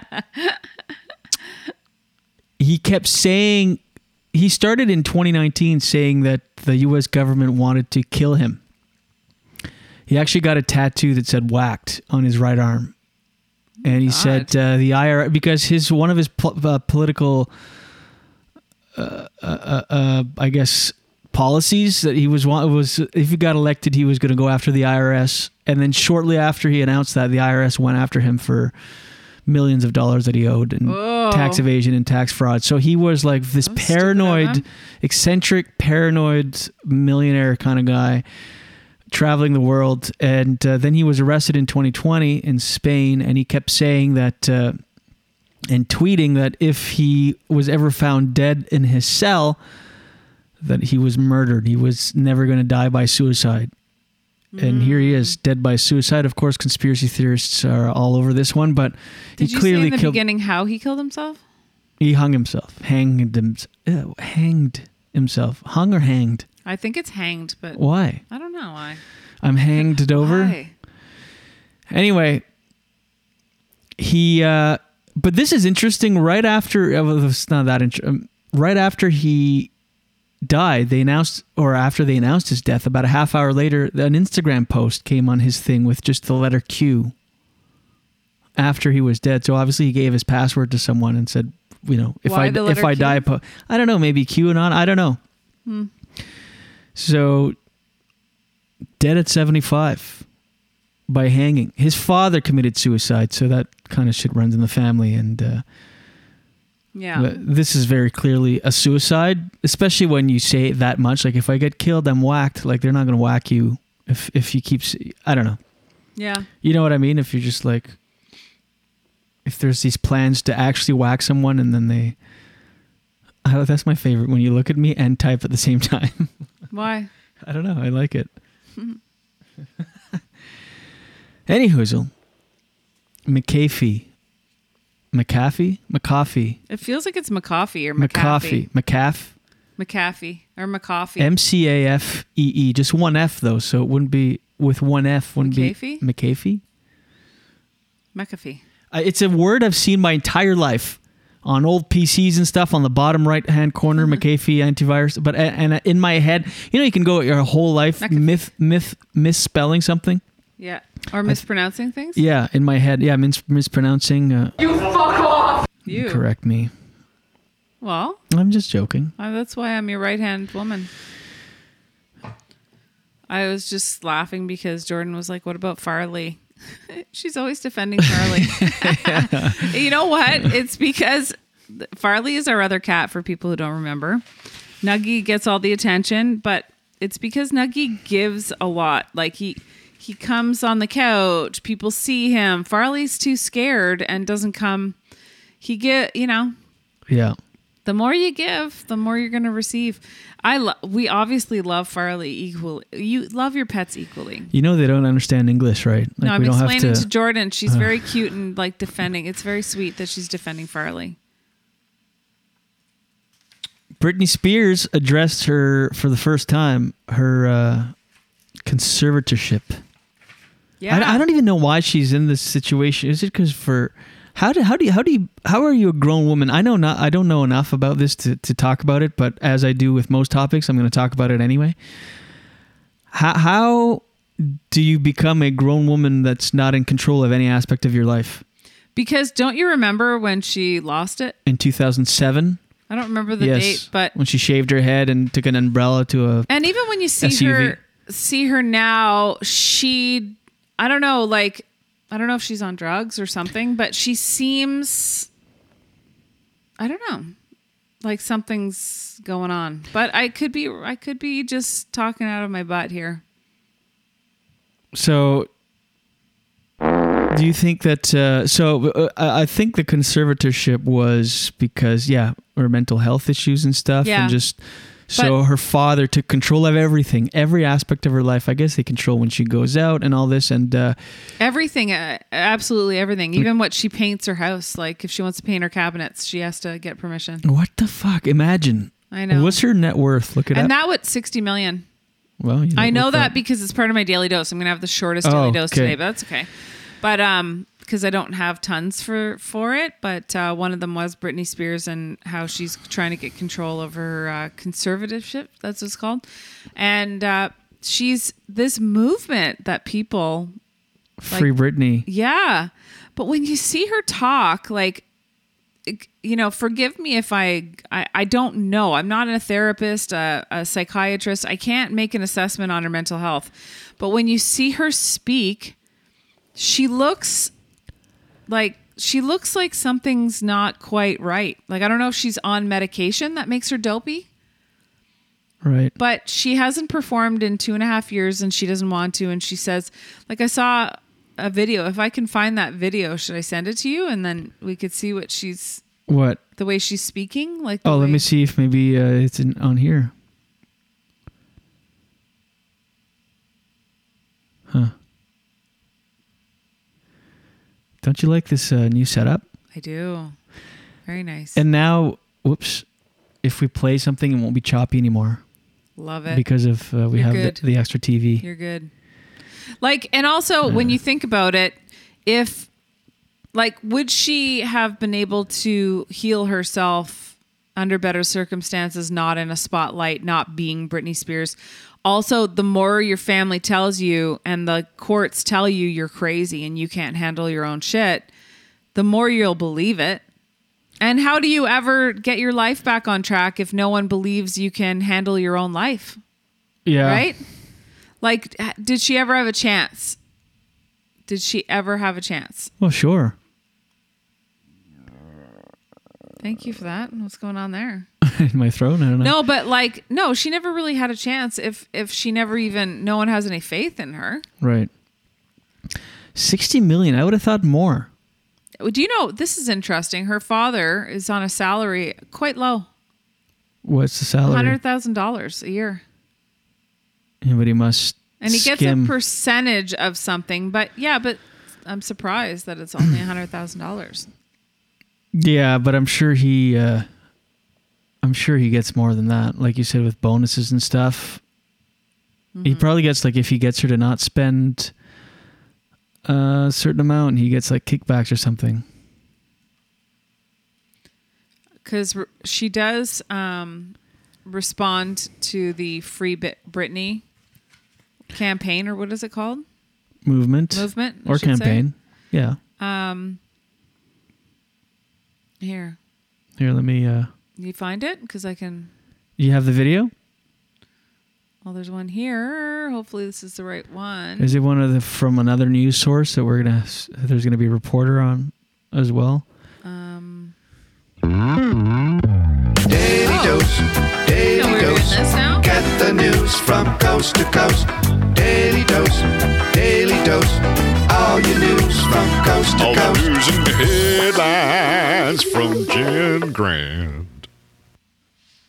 he kept saying he started in 2019 saying that the U.S. government wanted to kill him. He actually got a tattoo that said "whacked" on his right arm, and he said uh, the IR because his one of his po- uh, political, uh, uh, uh, uh, I guess, policies that he was wa- was if he got elected, he was going to go after the IRS, and then shortly after he announced that, the IRS went after him for millions of dollars that he owed and
Whoa.
tax evasion and tax fraud. So he was like this paranoid, eccentric, paranoid millionaire kind of guy traveling the world. And uh, then he was arrested in 2020 in Spain, and he kept saying that uh, and tweeting that if he was ever found dead in his cell, that he was murdered. He was never going to die by suicide. And here he is, dead by suicide. Of course, conspiracy theorists are all over this one, but
Did
he
you
clearly
in the
killed.
beginning how he killed himself?
He hung himself. Hanged him, uh, hanged himself. Hung or hanged?
I think it's hanged, but
Why?
I don't know why.
I'm hanged over.
Why?
Anyway, he. uh But this is interesting. Right after, well, it's not that. Int- um, right after he died, they announced, or after they announced his death, about a half hour later, an Instagram post came on his thing with just the letter Q. After he was dead, so obviously he gave his password to someone and said, you know, if
Why
I if I
Q?
die, po- I don't know, maybe QAnon, I don't know.
Hmm.
So, dead at 75 by hanging. His father committed suicide, so that kind of shit runs in the family. And uh,
Yeah.
this is very clearly a suicide, especially when you say it that much. Like, if I get killed, I'm whacked. Like, they're not going to whack you if, if you keep. I don't know.
Yeah.
You know what I mean? If you're just like. If there's these plans to actually whack someone and then they. Oh, that's my favorite when you look at me and type at the same time.
Why?
I don't know. I like it. Any hoozle. McAfee. McAfee? McAfee.
It feels like it's McCoffee or
McAfee.
McAfee.
McAf.
McAfee or McCoffee.
M C A F E E. Just one F though, so it wouldn't be with one F. Wouldn't
McAfee?
be McAfee.
McAfee.
Uh, It's a word I've seen my entire life on old PCs and stuff on the bottom right hand corner, McAfee antivirus. But and and in my head, you know, you can go your whole life myth myth misspelling something.
Yeah. Or mispronouncing things?
Yeah, in my head, yeah, mis- mispronouncing. Uh,
You fuck off! You.
Correct me.
Well,
I'm just joking.
uh, that's why I'm your right hand woman. I was just laughing because Jordan was like, What about Farley? She's always defending Farley. you know what? It's because Farley is our other cat for people who don't remember. Nuggy gets all the attention, but it's because Nuggy gives a lot. Like he he comes on the couch, people see him. Farley's too scared and doesn't come. He get, you know,
Yeah.
the more you give, the more you're going to receive. I lo- we obviously love Farley equally. You love your pets equally.
You know they don't understand English, right? Like
no, I'm
we don't
explaining
have
to,
to.
Jordan. She's
Ugh.
very cute and like defending. It's very sweet that she's defending Farley.
Britney Spears addressed her for the first time her uh, conservatorship.
Yeah.
I, I don't even know why she's in this situation. Is it because for how do how do you how do you how are you a grown woman? I know not I don't know enough about this to, to talk about it, but as I do with most topics, I'm going to talk about it anyway. How how do you become a grown woman that's not in control of any aspect of your life?
Because don't you remember when she lost it?
In 2007,
I don't remember the
yes,
date, but
when she shaved her head and took an umbrella to a
and even when you see
SUV.
her see her now, she I don't know, like I don't know if she's on drugs or something, but she seems I don't know. Like something's going on. But I could be I could be just talking out of my butt here.
So, do you think that? Uh, so, uh, I think the conservatorship was because, yeah, her mental health issues and stuff,
Yeah.
and just so
But-
her father took control of everything, every aspect of her life. I guess they control when she goes out and all this, and uh,
Everything, uh, absolutely everything. Even what she paints her house. Like if she wants to paint her cabinets, she has to get permission.
what the fuck? Imagine.
I know.
What's her net worth? Look at it
And
up.
that what sixty million.
well, you
I know
look
that because it's part of my daily dose. I'm gonna have the shortest
Oh,
daily dose
okay.
today, but that's okay. But um, because I don't have tons for for it, but uh, one of them was Britney Spears and how she's trying to get control over her uh, conservativeship. That's what it's called, and uh, she's this movement that people
Free Britney.
yeah. But when you see her talk, like, you know, forgive me if I, I, I don't know. I'm not a therapist, a, a psychiatrist. I can't make an assessment on her mental health. But when you see her speak, she looks like she looks like something's not quite right. Like I don't know if she's on medication that makes her dopey,
Right.
but she hasn't performed in two and a half years and she doesn't want to. And she says, like I saw a video. If I can find that video, should I send it to you? And then we could see what she's
What?
the way she's speaking. Like
Oh, let me see if maybe uh, it's in, on here. Huh. Don't you like this uh, new setup?
I do. Very nice.
And now, whoops, if we play something, it won't be choppy anymore
Love it.
because of uh, we
You're
have the, the extra TV.
You're good. Like, and also when you think about it, if, like, would she have been able to heal herself under better circumstances, not in a spotlight, not being Britney Spears? Also, the more your family tells you and the courts tell you you're crazy and you can't handle your own shit, the more you'll believe it. And how do you ever get your life back on track if no one believes you can handle your own life?
Yeah.
Right? Like, did she ever have a chance? Did she ever have a chance?
Well, sure.
Thank you for that. What's going on there?
In my throat, I don't know.
No, but like, no, she never really had a chance if if she never even no one has any faith in her.
Right. Sixty million. I would have thought more.
Do you know this is interesting? Her father is on a salary quite low,
What's the salary?
hundred thousand dollars a year,
Anybody must.
and he gets a percentage of something. But yeah, but I'm surprised that it's only hundred thousand dollars.
Yeah, but I'm sure he. Uh, I'm sure he gets more than that. Like you said, with bonuses and stuff. He
Mm-hmm.
probably gets like if he gets her to not spend a certain amount, he gets like kickbacks or something.
because she does um, respond to the Free Bit Britney campaign, or what is it called?
Movement.
Movement,
Or
should say.
campaign. Yeah.
Um, here,
Here, let me. uh
you find it because I can.
You have the video?
Well, there's one here. Hopefully, this is the right one.
Is it one of the from another news source that we're gonna? There's gonna be a reporter on as well.
Um,
Daily dose, daily
we're
dose.
this now?
Get the news from coast to coast. Daily dose, daily dose. All your news from coast to
All
coast.
the news and headlines from Jen Grant.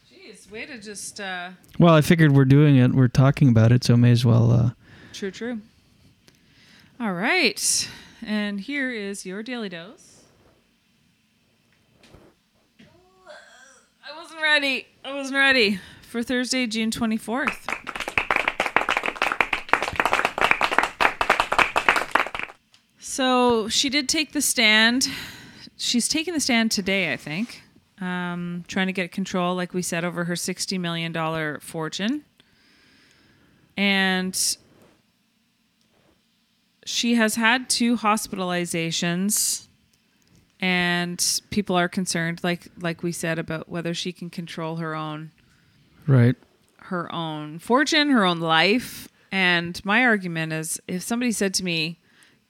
Jeez, way to just. Uh,
Well, I figured we're doing it. We're talking about it, so may as well. uh
true, true. All right, and here is your daily dose. I wasn't ready. I wasn't ready for Thursday, June 24th. So she did take the stand. She's taking the stand today, I think, um, trying to get control, like we said, over her $60 million fortune. And she has had two hospitalizations and people are concerned like like we said about whether she can control her own
Right.
her own fortune, her own life. And my argument is if somebody said to me,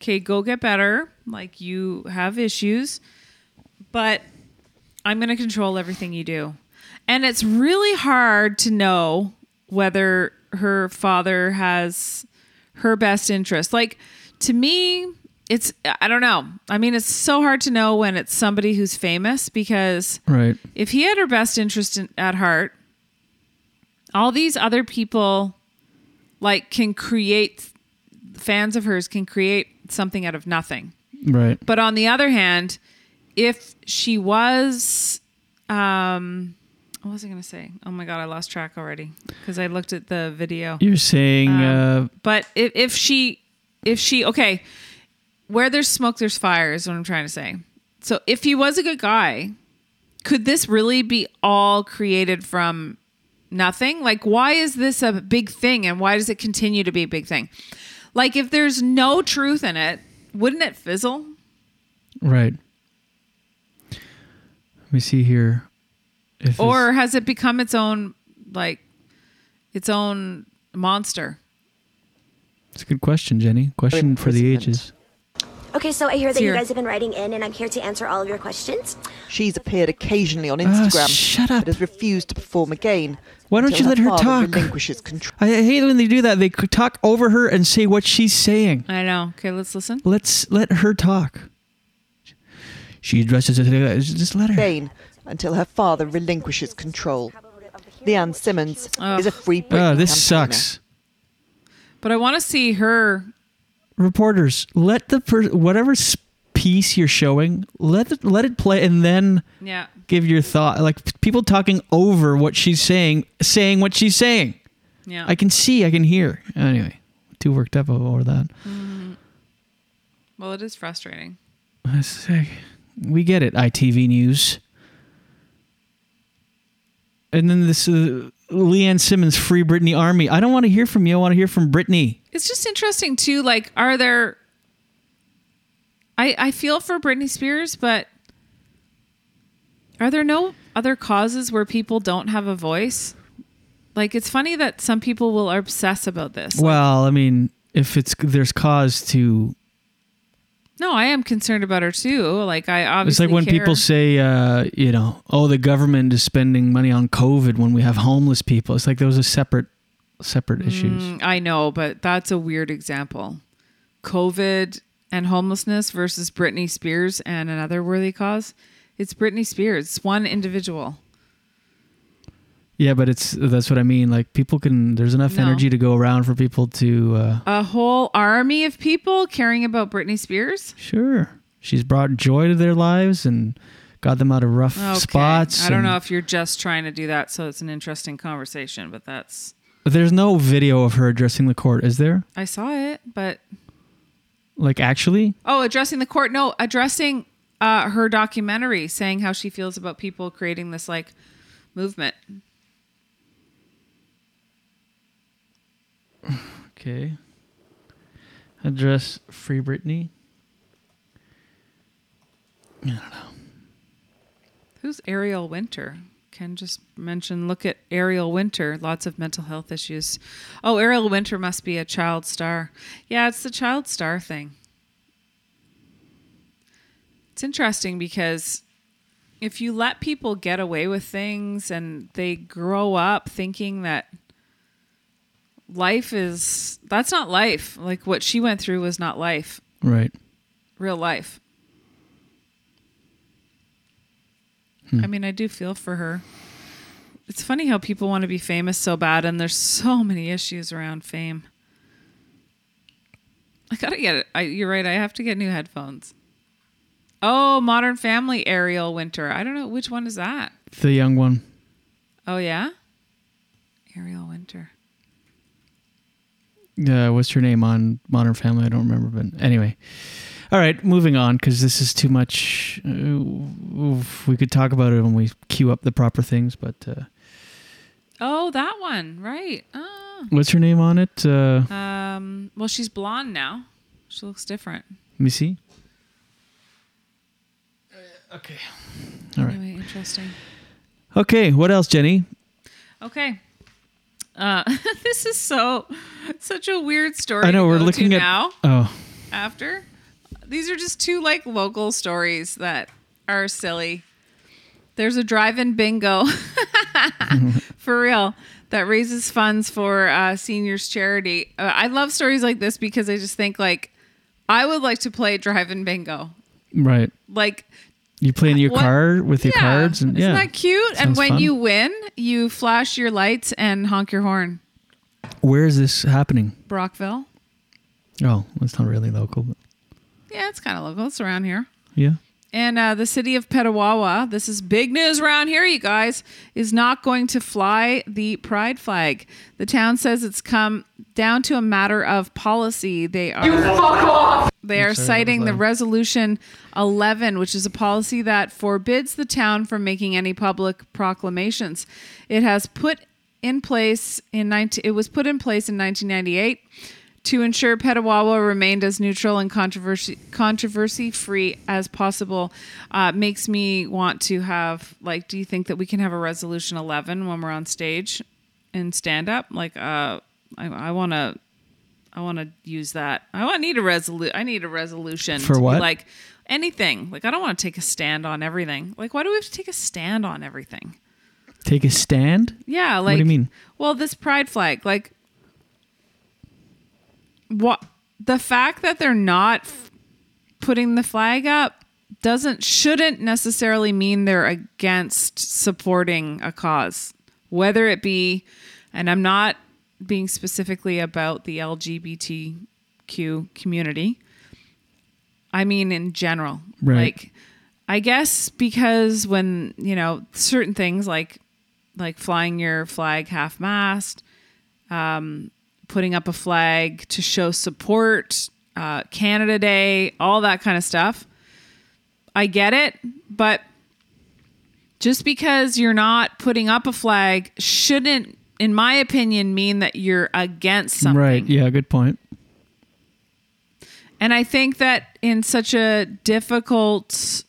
okay, go get better, like you have issues, but I'm going to control everything you do. And it's really hard to know whether her father has her best interest. Like to me, it's, I don't know. I mean, it's so hard to know when it's somebody who's famous because
Right.
if he had her best interest in, at heart, all these other people like can create fans of hers can create something out of nothing.
Right.
But on the other hand, if she was um what was I going to say? Oh my god, I lost track already because I looked at the video.
You're saying uh
But if, if she, if she, okay, where there's smoke, there's fire is what I'm trying to say. So if he was a good guy, could this really be all created from nothing? Like, why is this a big thing and why does it continue to be a big thing? Like, if there's no truth in it, wouldn't it fizzle?
right. Let me see here. If
Or has it become its own, like, its own monster?
it's a good question, Jenny. Question for the ages.
Okay, so I hear that you guys have been writing in, and I'm here to answer all of your questions.
She's appeared occasionally on
Ah,
Instagram,
shut up.
but has refused to perform again.
Why don't
until
you let her
father
talk?
Relinquishes control.
I I hate when they do that. They could talk over her and say what she's saying.
I know. Okay, let's listen.
Let's let her talk. She dresses just let her.
Again, until her father relinquishes control. Leanne Simmons is a free Britney
Oh, this
campaigner.
sucks.
But I want to see her.
Reporters, let the per- whatever piece you're showing, let it, let it play, and then
Yeah.
give your thought. Like people talking over what she's saying, saying what she's saying.
Yeah.
I can see, I can hear. Anyway, too worked up over that.
Mhm. Well, it is frustrating.
I say, we get it, ITV News. And then this uh, Leanne Simmons, Free Britney Army. I don't want to hear from you. I want to hear from Britney.
It's just interesting too. Like, are there? I I feel for Britney Spears, but are there no other causes where people don't have a voice? Like, it's funny that some people will obsess about this.
Well, I mean, if it's there's cause to,
No, I am concerned about her too. Like, I obviously
it's like when
care.
people say, uh, you know, oh, the government is spending money on COVID when we have homeless people. It's like those are separate, separate issues.
Mm, I know, but that's a weird example. COVID and homelessness versus Britney Spears and another worthy cause. It's Britney Spears. It's one individual.
Yeah, but it's that's what I mean. Like people can, there's enough
No.
energy to go around for people to. Uh,
A whole army of people caring about Britney Spears.
Sure. She's brought joy to their lives and got them out of rough
Okay.
spots.
I don't know if you're just trying to do that, so it's an interesting conversation. But that's
But there's no video of her addressing the court, is there?
I saw it, but
Like actually?
oh, addressing the court. No, addressing uh, her documentary, saying how she feels about people creating this like movement.
Okay. Address Free Britney. I don't know.
Who's Ariel Winter? Ken just mentioned look at Ariel Winter, lots of mental health issues. Oh, Ariel Winter must be a child star. Yeah, it's the child star thing. It's interesting because if you let people get away with things and they grow up thinking that life is that's not life. Like what she went through was not life,
Right.
real life.
Hmm.
I mean, I do feel for her. It's funny how people want to be famous so bad, and there's so many issues around fame. I gotta get it. I, you're right. I have to get new headphones. Oh, Modern Family Ariel Winter. I don't know which one is that.
The young one.
Oh yeah, Ariel Winter.
Uh, what's her name on Modern Family? I don't remember, but anyway. All right, moving on because this is too much. Uh, oof, we could talk about it when we queue up the proper things, but uh,
Oh, that one. Right. Oh.
what's her name on it? Uh,
Um. Well, she's blonde now. She looks different.
let me see. Okay. All right.
Anyway, interesting.
Okay, what else, Jenny?
Okay. Uh, this is so such a weird story.
I know we're looking at.
now.
Oh,
After these are just two like local stories that are silly. There's a drive-in bingo for real that raises funds for uh, seniors charity. Uh, I love stories like this because I just think like I would like to play drive-in bingo.
right.
Like
You play in your
What-
car with your
Yeah.
cards, and
Isn't that cute? and when
fun.
you win, you flash your lights and honk your horn.
Where is this happening?
Brockville.
Oh, it's not really local, but
Yeah, it's kind of local. It's around here.
yeah.
And uh, the city of Petawawa, this is big news around here, you guys, is not going to fly the pride flag. The town says it's come down to a matter of policy. They are
You fuck off!
They are
I'm sorry,
citing the resolution 11, which is a policy that forbids the town from making any public proclamations. It has put in place in 19, it was put in place in 1998 to ensure Petawawa remained as neutral and controversy controversy free as possible. Uh, makes me want to have like, do you think that we can have a resolution 11 when we're on stage and stand up? Like, uh, I, I want to. I want to use that. I want need a resolu- I need a resolution
For what?
like anything. Like I don't want to take a stand on everything. Like why do we have to take a stand on everything?
Take a stand.
Yeah, like
what do you mean?
Well, this pride flag, like what the fact that they're not f- putting the flag up doesn't shouldn't necessarily mean they're against supporting a cause, whether it be and I'm not being specifically about the LGBTQ community. I mean in general.
Right.
Like I guess because when, you know, certain things like like flying your flag half mast, um, putting up a flag to show support, uh, Canada Day, all that kind of stuff. I get it, but just because you're not putting up a flag shouldn't, in my opinion, mean that you're against something.
Right. Yeah. Good point.
And I think that in such a difficult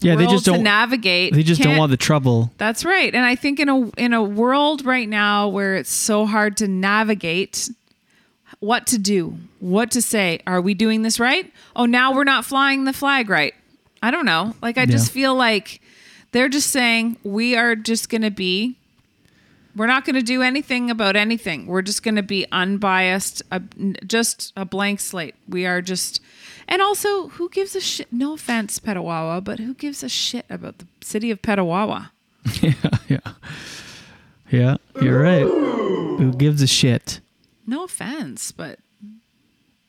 Yeah. They just don't
navigate.
They just don't want the trouble.
That's right. And I think in a in a world right now where it's so hard to navigate what to do, what to say, are we doing this right? Oh, now we're not flying the flag right. I don't know. Like I just feel like they're just saying we are just going to be we're not going to do anything about anything. We're just going to be unbiased, a, just a blank slate. We are just, and also, who gives a shit? No offense, Petawawa, but who gives a shit about the city of Petawawa?
Yeah. Yeah, yeah. You're right. Who gives a shit?
No offense, but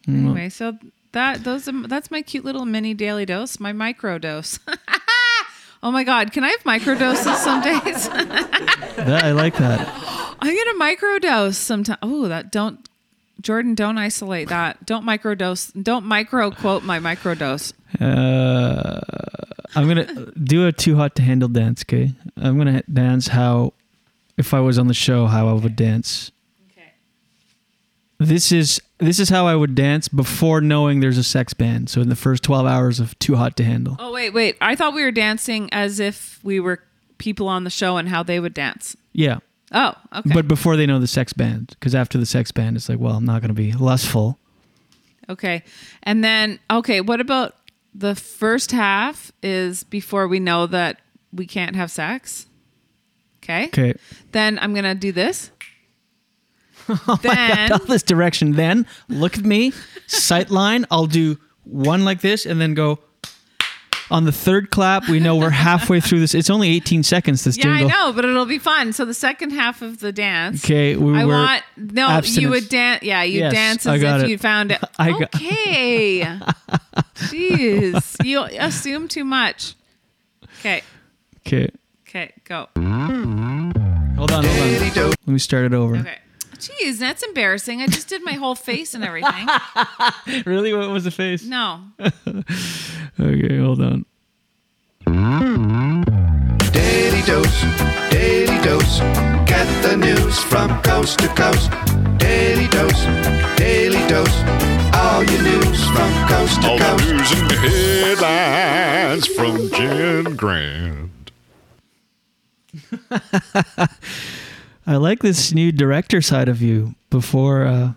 Mm.
anyway, so that those that's my cute little mini daily dose, my micro dose. oh my god, can I have micro doses some days?
That, I like that.
I get a micro dose sometime. Oh, that don't Jordan, don't isolate that. Don't micro dose. Don't micro quote my micro dose.
Uh, I'm gonna do a too hot to handle dance. Okay, I'm gonna dance how, if I was on the show, how I would dance. Okay. This is this is how I would dance before knowing there's a sex band. So in the first 12 hours of too hot to handle.
Oh wait, wait. I thought we were dancing as if we were people on the show and how they would dance.
Yeah.
Oh, okay.
But before they know the sex band, because after the sex band, it's like, well, I'm not gonna be lustful.
Okay. And then, okay, what about the first half is before we know that we can't have sex? Okay.
Okay.
Then I'm going to do this.
Oh my
then,
God, all this direction. Then look at me, sight line. I'll do one like this, and then go. On the third clap, we know we're halfway through this. It's only 18 seconds. This
yeah, I know, but it'll be fun. So the second half of the dance.
Okay, we
I want no. You would dance. Yeah, you
Yes,
dance as if
it.
you found it.
I
okay. Jeez, you assume too much. Okay.
Okay.
Okay. Go.
Hold on, hold on. Let me start it over.
Okay. Jeez, that's embarrassing. I just did my whole face and everything.
really? What was the face?
No.
Okay, hold on.
Daily dose, daily dose. Get the news from coast to coast. Daily dose, daily dose. All your news from coast to
All
coast.
the news and headlines from Jen Grant.
I like this new director side of you before uh,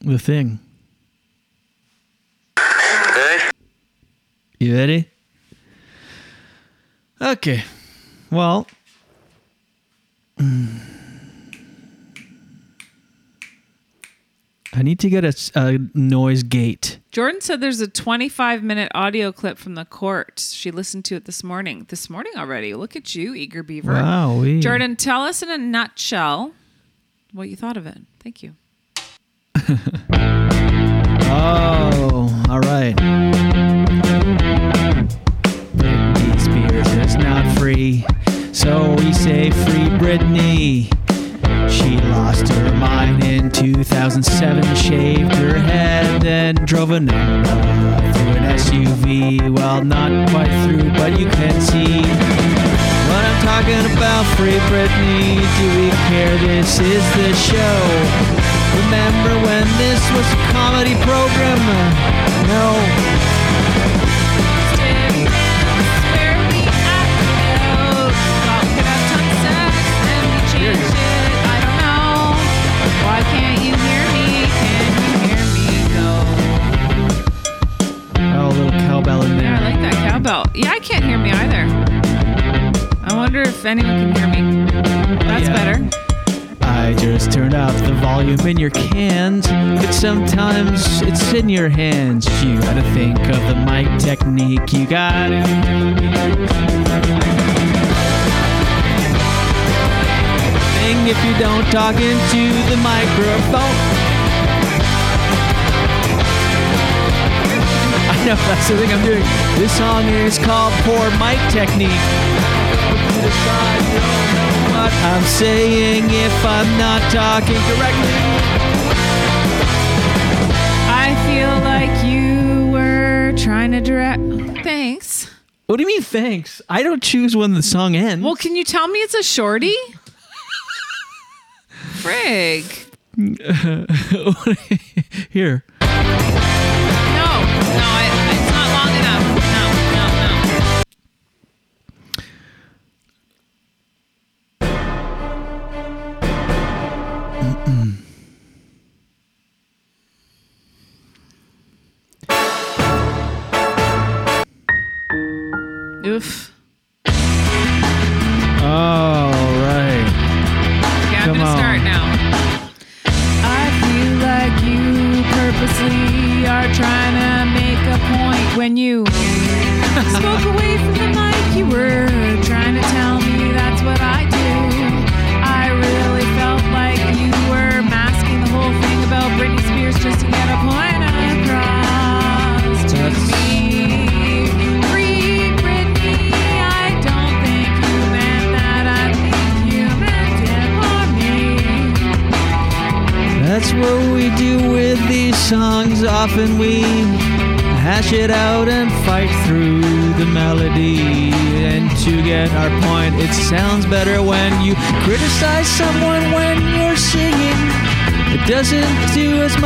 the thing. You ready? Okay. Well, I need to get a noise gate.
Jordan said there's a 25 minute audio clip from the court. She listened to it this morning. This morning already. Look at you, eager beaver.
Wowee.
Jordan, tell us in a nutshell what you thought of it. Thank you.
Oh, all right. Britney Spears is not free, so we say free Britney. She lost her mind in 2007, shaved her head, then drove a number through an SUV. Well, not quite through, but you can see what I'm talking about. Free Britney, do we care? This is the show. Remember when this was a comedy program? No. Cowbell.
Yeah, I can't hear me either. I wonder if anyone can hear me. That's
Yeah.
better.
I just turned up the volume in your cans, but sometimes it's in your hands. You gotta think of the mic technique. You gotta. If you don't talk into the microphone. Know that's the thing I'm doing. This song is called Poor Mic Technique. To the don't know what I'm saying if I'm not talking correctly.
I feel like you were trying to direct. Thanks.
What do you mean, thanks? I don't choose when the song ends.
Well, can you tell me it's a shorty? Frig.
Here.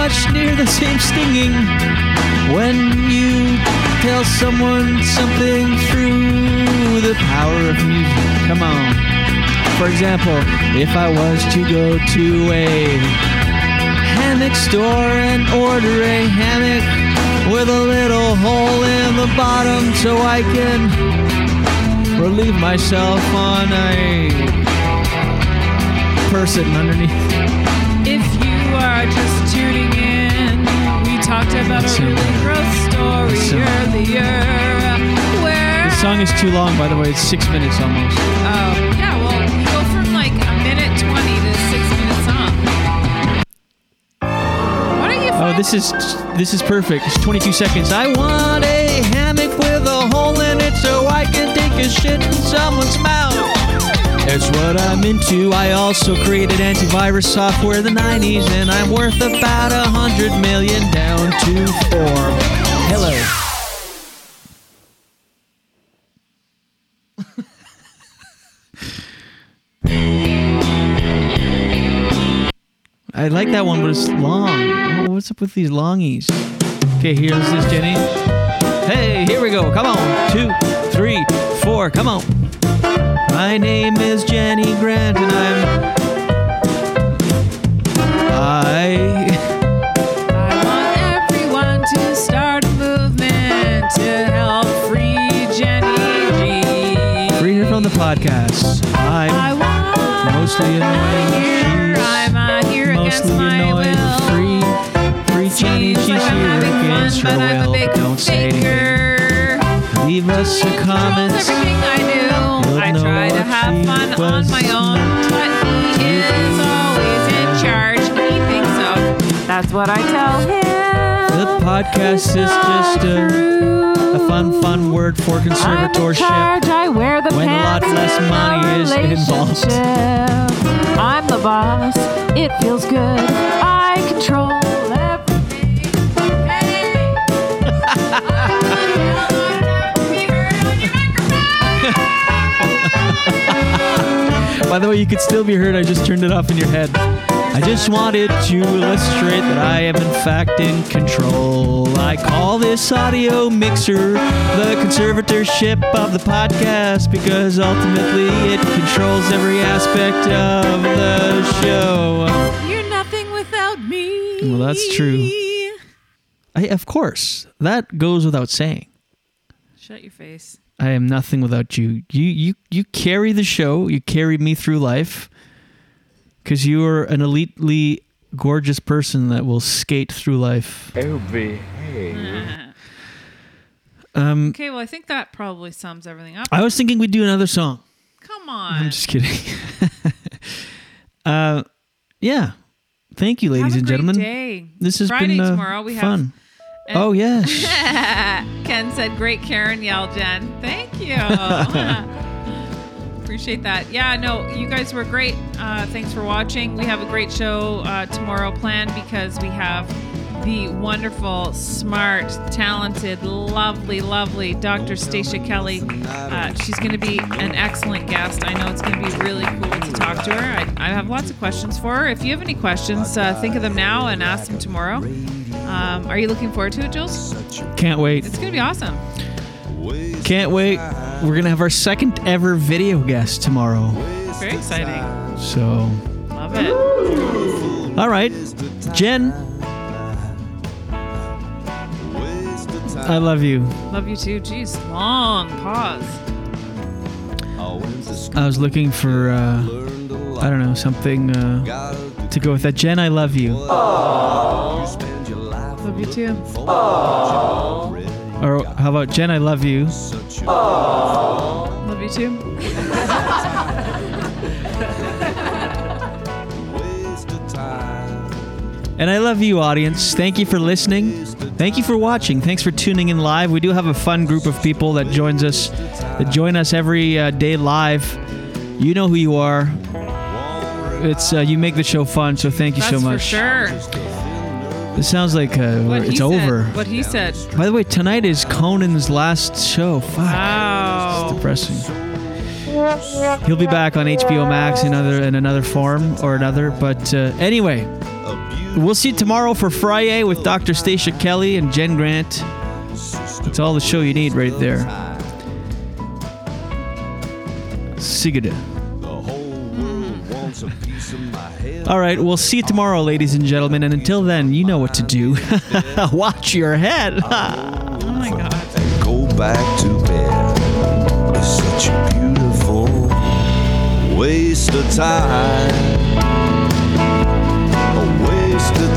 Much near the same stinging when you tell someone something through the power of music. Come on. For example, if I was to go to a hammock store and order a hammock with a little hole in the bottom so I can relieve myself on a person underneath.
If you are just tuning in, we talked about a uh, really gross story uh, earlier. Where
This song is too long, by the way. It's six minutes almost.
Oh, yeah, well, you go from like a minute 20 to six minute song. Why don't you
Oh, this is this is perfect. It's 22 seconds. I want a hammock with a hole in it so I can take a shit in someone's mouth. It's what I'm into. I also created antivirus software in the 90s, and I'm worth about a hundred million down to form. Hello. I like that one, but it's long. Oh, what's up with these longies? Okay, here's this, Jenny. Hey, here we go. Come on. Two, three, four. Come on. My name is Jenny Grant, and I'm. I.
I want everyone to start a movement to help free Jenny G.
Free her from the podcast. I'm
I want
mostly annoying.
here, I'm uh, here against
Mostly
my will.
Free, free Jenny. She's
like I'm
here
having fun,
against her
I'm
will. Don't say anything. Leave us a comment.
Everything I do,
You'll
I
know
try to have
she
fun on my own, but he is always in charge. He thinks so. That's what I tell him.
The podcast is just a, a fun, fun word for
I'm in charge,
conservatorship.
I wear the
when a lot less money is involved.
I'm the boss. It feels good.
The way, you could still be heard. I just turned it off in your head. I just wanted to illustrate that I am in fact in control. I call this audio mixer the conservatorship of the podcast because ultimately it controls every aspect of the show.
You're nothing without me.
Well, that's true. I, of course, that goes without saying.
Shut your face.
I am nothing without you. You you you carry the show. You carry me through life because you are an elitely gorgeous person that will skate through life.
Oh, behave.
Um,
Okay, well, I think that probably sums everything up.
I was thinking we'd do another song.
Come on.
I'm just kidding. uh, yeah. Thank you, ladies
Have a
and
great
gentlemen.
day.
This has
Friday
been uh,
tomorrow we have
fun. Oh, yes.
Ken said, "Great Karen yell, Jen. Thank you. Appreciate that. Yeah, no, you guys were great. Uh, thanks for watching. We have a great show uh, tomorrow planned because we have the wonderful, smart, talented, lovely, lovely Dr. Stacia Kelly. Uh, she's going to be an excellent guest. I know it's going to be really cool to talk to her. I, I have lots of questions for her. If you have any questions, uh, think of them now and ask them tomorrow. Um, are you looking forward to it, Jules?
Can't wait.
It's going to be awesome.
Can't wait. We're going to have our second ever video guest tomorrow.
Very exciting.
So,
Love it.
all right. Jen, I love you.
Love you too. Jeez, long pause.
I was looking for, uh, I don't know, something uh, to go with that. Jen, I love you.
Love you too.
Or how about Jen, I love you.
Love you too.
And I love you, audience. Thank you for listening. Thank you for watching. Thanks for tuning in live. We do have a fun group of people that joins us, that join us every uh, day live. You know who you are. It's uh, you make the show fun, so thank you
That's
so
for
much.
sure.
This sounds like uh,
What
it's over.
Said. What he said.
By the way, tonight is Conan's last show. Fuck.
Wow.
It's depressing. He'll be back on HBO Max in another in another form or another. But uh, anyway, we'll see you tomorrow for Friday with Dr. Stacia Kelly and Jen Grant. That's all the show you need right there. Sigida. All right, we'll see you tomorrow, ladies and gentlemen. And until then, you know what to do. Watch your head.
Oh my god.
Go back to bed. It's such a beautiful waste of time.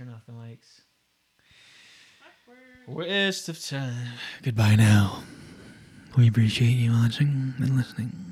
Turn off the mics. Waste of time. Goodbye now. We appreciate you watching and listening.